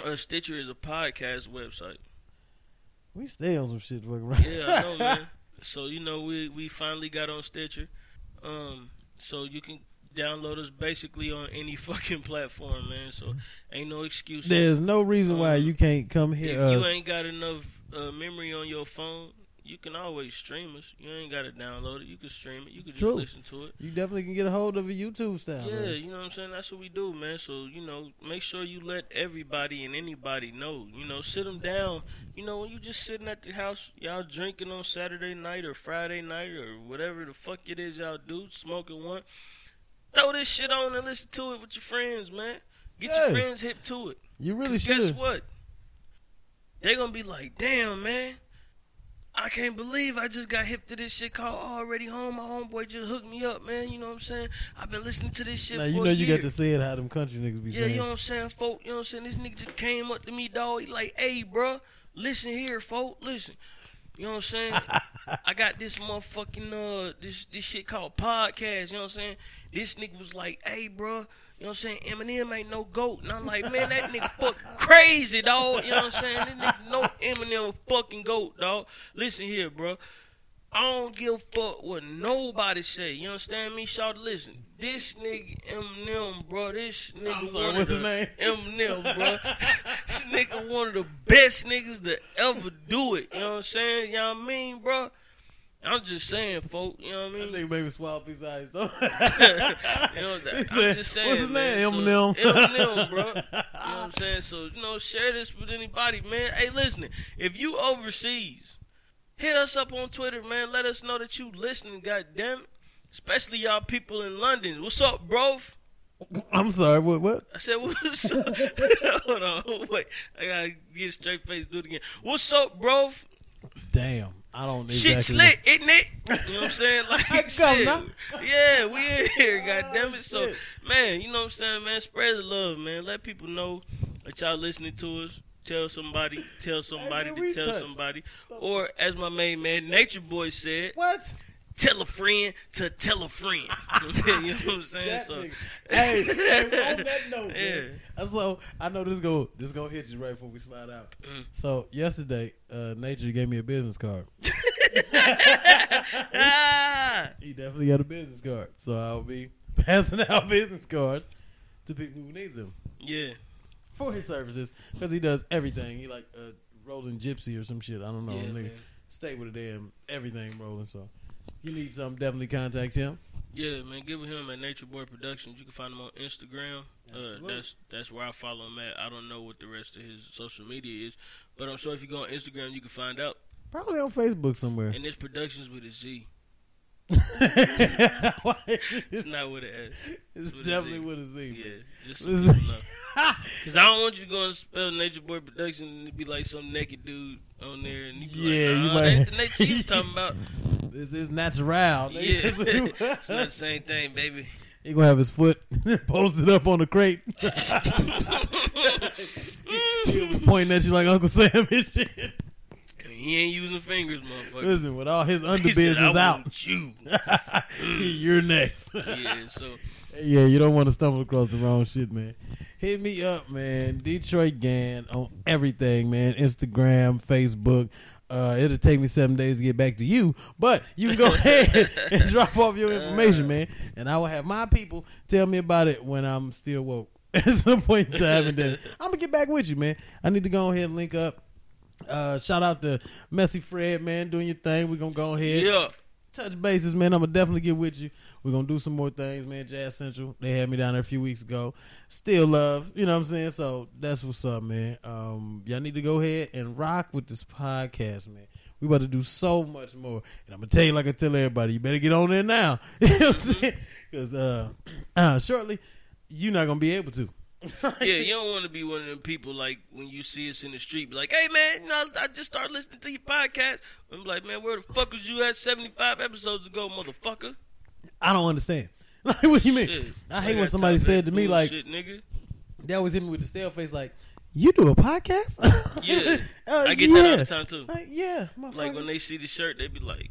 A: Uh, Stitcher is a podcast website.
B: We stay on some shit fucking around.
A: Yeah, I know, man. So you know, we we finally got on Stitcher. Um, so you can download us basically on any fucking platform, man. So ain't no excuse.
B: There's no reason why
A: Um,
B: you can't come here.
A: if
B: you
A: ain't got enough uh, memory on your phone, you can always stream us. You ain't got to download it. You can stream it. You can just
B: True.
A: listen to it.
B: You definitely can get a hold of a YouTube style.
A: Yeah,
B: man.
A: you know what I'm saying? That's what we do, man. So, you know, make sure you let everybody and anybody know. You know, sit them down. You know, when you just sitting at the house, y'all drinking on Saturday night or Friday night or whatever the fuck it is y'all do, smoking one. Throw this shit on and listen to it with your friends, man. Get
B: Yeah.
A: your friends hip to it.
B: You really
A: 'Cause Guess what? They gonna be like, damn, man. I can't believe I just got hip to this shit called Already Home. My homeboy just hooked me up, man. You know what I'm saying? I've been listening to this shit
B: Now
A: for
B: you
A: a
B: know you
A: year.
B: got to say it how them country niggas be
A: Yeah,
B: saying.
A: you know what I'm saying, folk? You know what I'm saying? This nigga just came up to me, dog. He like, hey, bruh, listen here, folk, listen. You know what I'm saying? I got this motherfucking uh this this shit called podcast. You know what I'm saying? This nigga was like, hey, bro, You know what I'm saying? Eminem ain't no goat. And I'm like, man, that nigga fucking crazy, dog. You know what I'm saying? This nigga no Eminem fucking goat, dog. Listen here, bruh. I don't give a fuck what nobody say. You understand me? Shout listen. This nigga Eminem, bro. This nigga
B: I'm sorry,
A: one
B: what's
A: of
B: his
A: the
B: name?
A: Eminem, bro. this nigga one of the best niggas to ever do it. You know what I'm saying? You know what I mean, bro? I'm just saying, folk. You know what I
B: That
A: mean?
B: nigga made me swallow his eyes though.
A: you know, that,
B: He
A: I'm
B: said,
A: just saying,
B: What's his
A: man.
B: name?
A: So,
B: Eminem.
A: Eminem, bro. You know what I'm saying? So, you know, share this with anybody, man. Hey, listen, if you overseas, hit us up on Twitter, man. Let us know that you listening, goddamn it. Especially y'all people in London. What's up, bro?
B: I'm sorry. What? What?
A: I said, what's up? Hold on, wait. I gotta get straight face, do it again. What's up, bro?
B: Damn. I don't
A: Shit
B: exactly.
A: slit, isn't it? You know what I'm saying? Like, shit. Yeah, we in here, oh, goddamn it. So, man, you know what I'm saying, man? Spread the love, man. Let people know that y'all listening to us. Tell somebody, tell somebody to tell
B: touched.
A: somebody. Or, as my main man, Nature Boy said,
B: What?
A: tell a friend to tell a friend. you know what I'm saying?
B: That
A: so.
B: Hey, hey, on that note,
A: Yeah.
B: So I know this go this gonna hit you right before we slide out.
A: Mm.
B: So yesterday, uh, Nature gave me a business card. He definitely got a business card. So I'll be passing out business cards to people who need them
A: yeah.
B: For his services because he does everything. He like a rolling gypsy or some shit. I don't know.
A: yeah,
B: nigga.
A: man.
B: Stay with a damn everything rolling. So you need something, definitely contact him.
A: Yeah, man, give him at Nature Boy Productions. You can find him on Instagram. Uh, that's that's where I follow him at. I don't know what the rest of his social media is, but I'm sure if you go on Instagram, you can find out.
B: Probably on Facebook somewhere.
A: And it's Productions with a Z. It's not with an S.
B: It's
A: with
B: definitely
A: Z.
B: with a Z.
A: Yeah, just so
B: Listen.
A: people know. Cause I don't want you to go and spell Nature Boy Production and be like some naked dude on there and you be
B: Yeah,
A: like,
B: you might-
A: that ain't the nature you talking about.
B: This is natural.
A: Yeah, it's not the same thing, baby.
B: he gonna have his foot posted up on the crate. He'll be pointing at you like Uncle Sam and shit.
A: He ain't using fingers, motherfucker.
B: Listen, with all his underbiz is out.
A: you.
B: You're next.
A: Yeah, so
B: Yeah, you don't want to stumble across the wrong shit, man. Hit me up, man. Detroit Gan on everything, man. Instagram, Facebook. Uh, it'll take me seven days to get back to you, but you can go ahead and drop off your information, man. And I will have my people tell me about it when I'm still woke at some point in time. And then I'm gonna get back with you, man. I need to go ahead and link up. Uh, shout out to Messy Fred, man, doing your thing. We're gonna go ahead
A: yeah.
B: touch bases, man. I'm gonna definitely get with you. We're gonna do some more things, man. Jazz Central, they had me down there a few weeks ago. Still love, you know what I'm saying? So that's what's up, man. Um, y'all need to go ahead and rock with this podcast, man. We about to do so much more, and I'm gonna tell you like I tell everybody, you better get on there now. you know what I'm saying? Because uh, uh, shortly, you're not gonna be able to.
A: Yeah, you don't want to be one of them people like when you see us in the street, be like, "Hey man, you know, I just started listening to your podcast." I'm like, "Man, where the fuck was you at 75 episodes ago, motherfucker?"
B: I don't understand. Like, what do you mean?
A: Shit.
B: I hate
A: Like
B: when somebody said to me, like,
A: bullshit, nigga.
B: they always hit me with the stale face, like, "You do a podcast?"
A: Yeah,
B: Uh,
A: I get that all
B: yeah.
A: the time too.
B: Like, yeah,
A: Like when they see the shirt, they be like,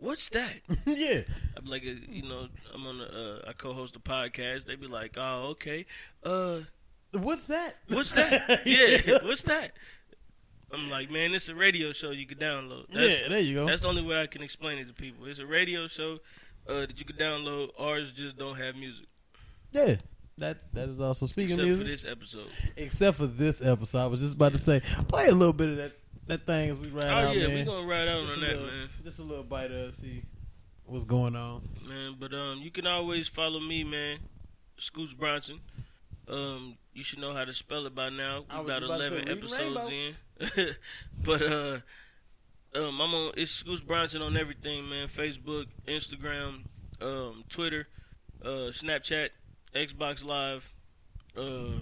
A: "What's that?"
B: yeah.
A: I'm like, you know, I'm on the, uh, I co-host a podcast. They'd be like, "Oh, okay. Uh,
B: What's that?
A: what's that? yeah, what's that?" I'm like, man, it's a radio show you can download. That's,
B: yeah, there you go.
A: That's the only way I can explain it to people. It's a radio show uh, that you can download. Ours just don't have music,
B: yeah, that that is also speaking
A: except
B: of
A: for this episode.
B: Except for this episode, I was just about to say, play a little bit of that that thing as we ride
A: Oh
B: out,
A: yeah,
B: man.
A: we gonna ride out
B: just,
A: on that,
B: little,
A: man.
B: just a little bite of see what's going on.
A: Man, but um, you can always follow me, man. Scoots Bronson. Um, you should know how to spell it by now.
B: I
A: We're
B: was
A: about
B: about to say,
A: eleven episodes in. but uh, um, I'm on. It's Scoots Bronson on everything, man. Facebook, Instagram, um, Twitter, uh, Snapchat, Xbox Live. Uh,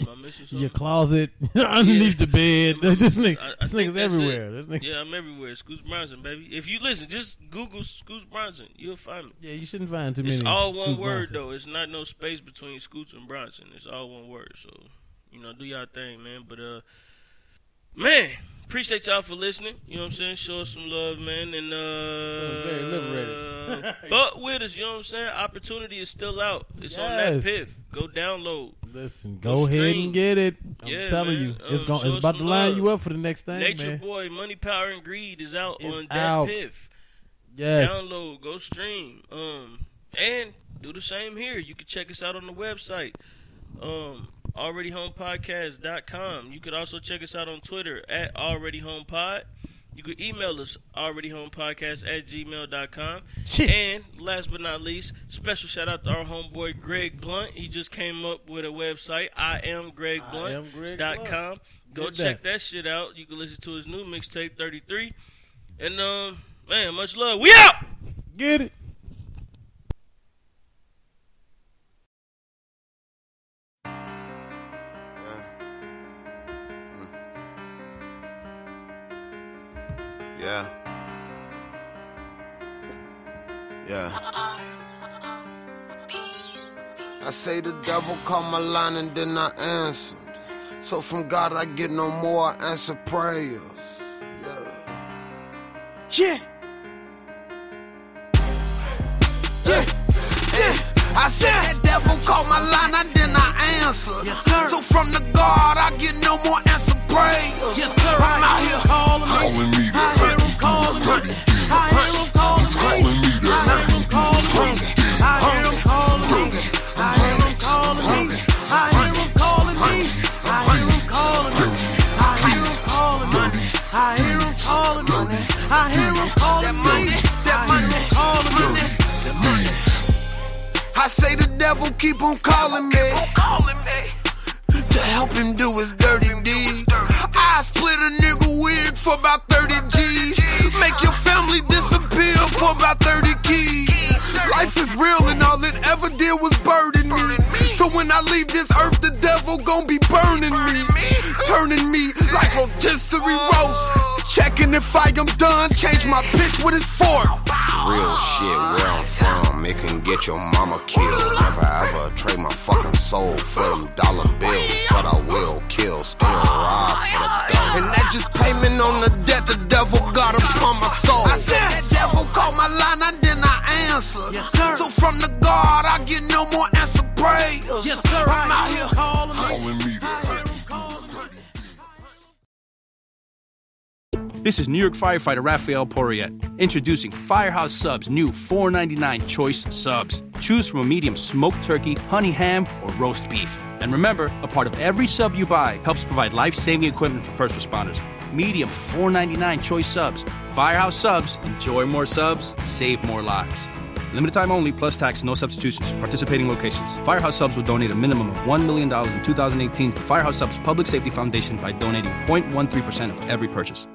A: am I missing something?
B: Your closet, underneath the bed. this nigga,
A: I- I
B: this nigga's everywhere. This nigga,
A: Yeah, I'm everywhere. Scoots Bronson, baby. If you listen, just Google Scoots Bronson. You'll find me.
B: yeah, you shouldn't find too many.
A: It's all one word
B: Bronson.
A: though. It's not no space between Scoots and Bronson. It's all one word. So, you know, do y'all thing, man. But uh man, appreciate y'all for listening. You know what I'm saying? Show us some love, man. And
B: Feeling very
A: uh
B: liberated.
A: fuck with us, you know what I'm saying? Opportunity is still out. It's on that
B: Yes.
A: piff. Go download.
B: Listen,
A: Go
B: go ahead and get it. I'm
A: Yeah,
B: telling
A: man.
B: you, it's
A: Um,
B: going. It's about to line
A: love.
B: you up for the next thing,
A: Nature
B: man.
A: Boy, Money, Power, and Greed is out
B: It's
A: on
B: out.
A: that piff.
B: Yes,
A: Download, go stream. Um, and do the same here. You can check us out on the website. Um, alreadyhomepodcast.com. You could also check us out on Twitter at alreadyhomepod. You could email us alreadyhomepodcast at gmail.com.
B: Shit.
A: And last but not least, special shout out to our homeboy Greg Blunt. He just came up with a website, I am Greg
B: I
A: Blunt.
B: am Greg
A: dot
B: Blunt.
A: com. Go
B: Did
A: check
B: that.
A: that shit out. You can listen to his new mixtape 33. And um man, much love. We out.
B: get it.
C: Yeah. Yeah. I say the devil called my line and then I answered. So from God I get no more I answer prayers. Yeah. Yeah. Yeah. I said that devil called my line and then I answered.
E: Yes, sir.
C: So from the God I get no more answer prayers.
E: Yes, sir.
C: I'm out here
E: calling me.
C: calling me
E: call him. I hear him him. I hear him him. I hear him him. I hear him him. I hear him calling me. I hear him calling me. I hear him calling me. I hear him calling me. I hear him calling me. Calling me.
C: I keep on calling me. To help him do his dirty deed. I split a nigga wig for about 30 G's. Make your family disappear for about 30 keys. Life is real and all it ever did was burden me. So when I leave this earth, the devil gon' be burning me. Turning me like rotisserie roast. Checking if I am done, change my pitch with his fork.
F: Real shit, where I'm from, it can get your mama killed. Never ever trade my fucking soul for them dollar bills, but I will kill, still rob for the dough.
C: And that's just payment on the debt the devil got upon my soul. I said that devil called my line and then I answered.
E: Yes, sir.
C: So from the God, I get no more answer prayers.
E: Yes, sir.
C: I'm out here.
E: him calling me.
G: This is New York firefighter Raphael Porriette, introducing Firehouse Subs' new $4.99 choice subs. Choose from a medium smoked turkey, honey ham, or roast beef. And remember, a part of every sub you buy helps provide life saving equipment for first responders. Medium $4.99 choice subs. Firehouse Subs. Enjoy more subs, save more lives. Limited time only, plus tax, no substitutions. Participating locations. Firehouse Subs will donate a minimum of $1 million in 2018 to Firehouse Subs Public Safety Foundation by donating 0.13% of every purchase.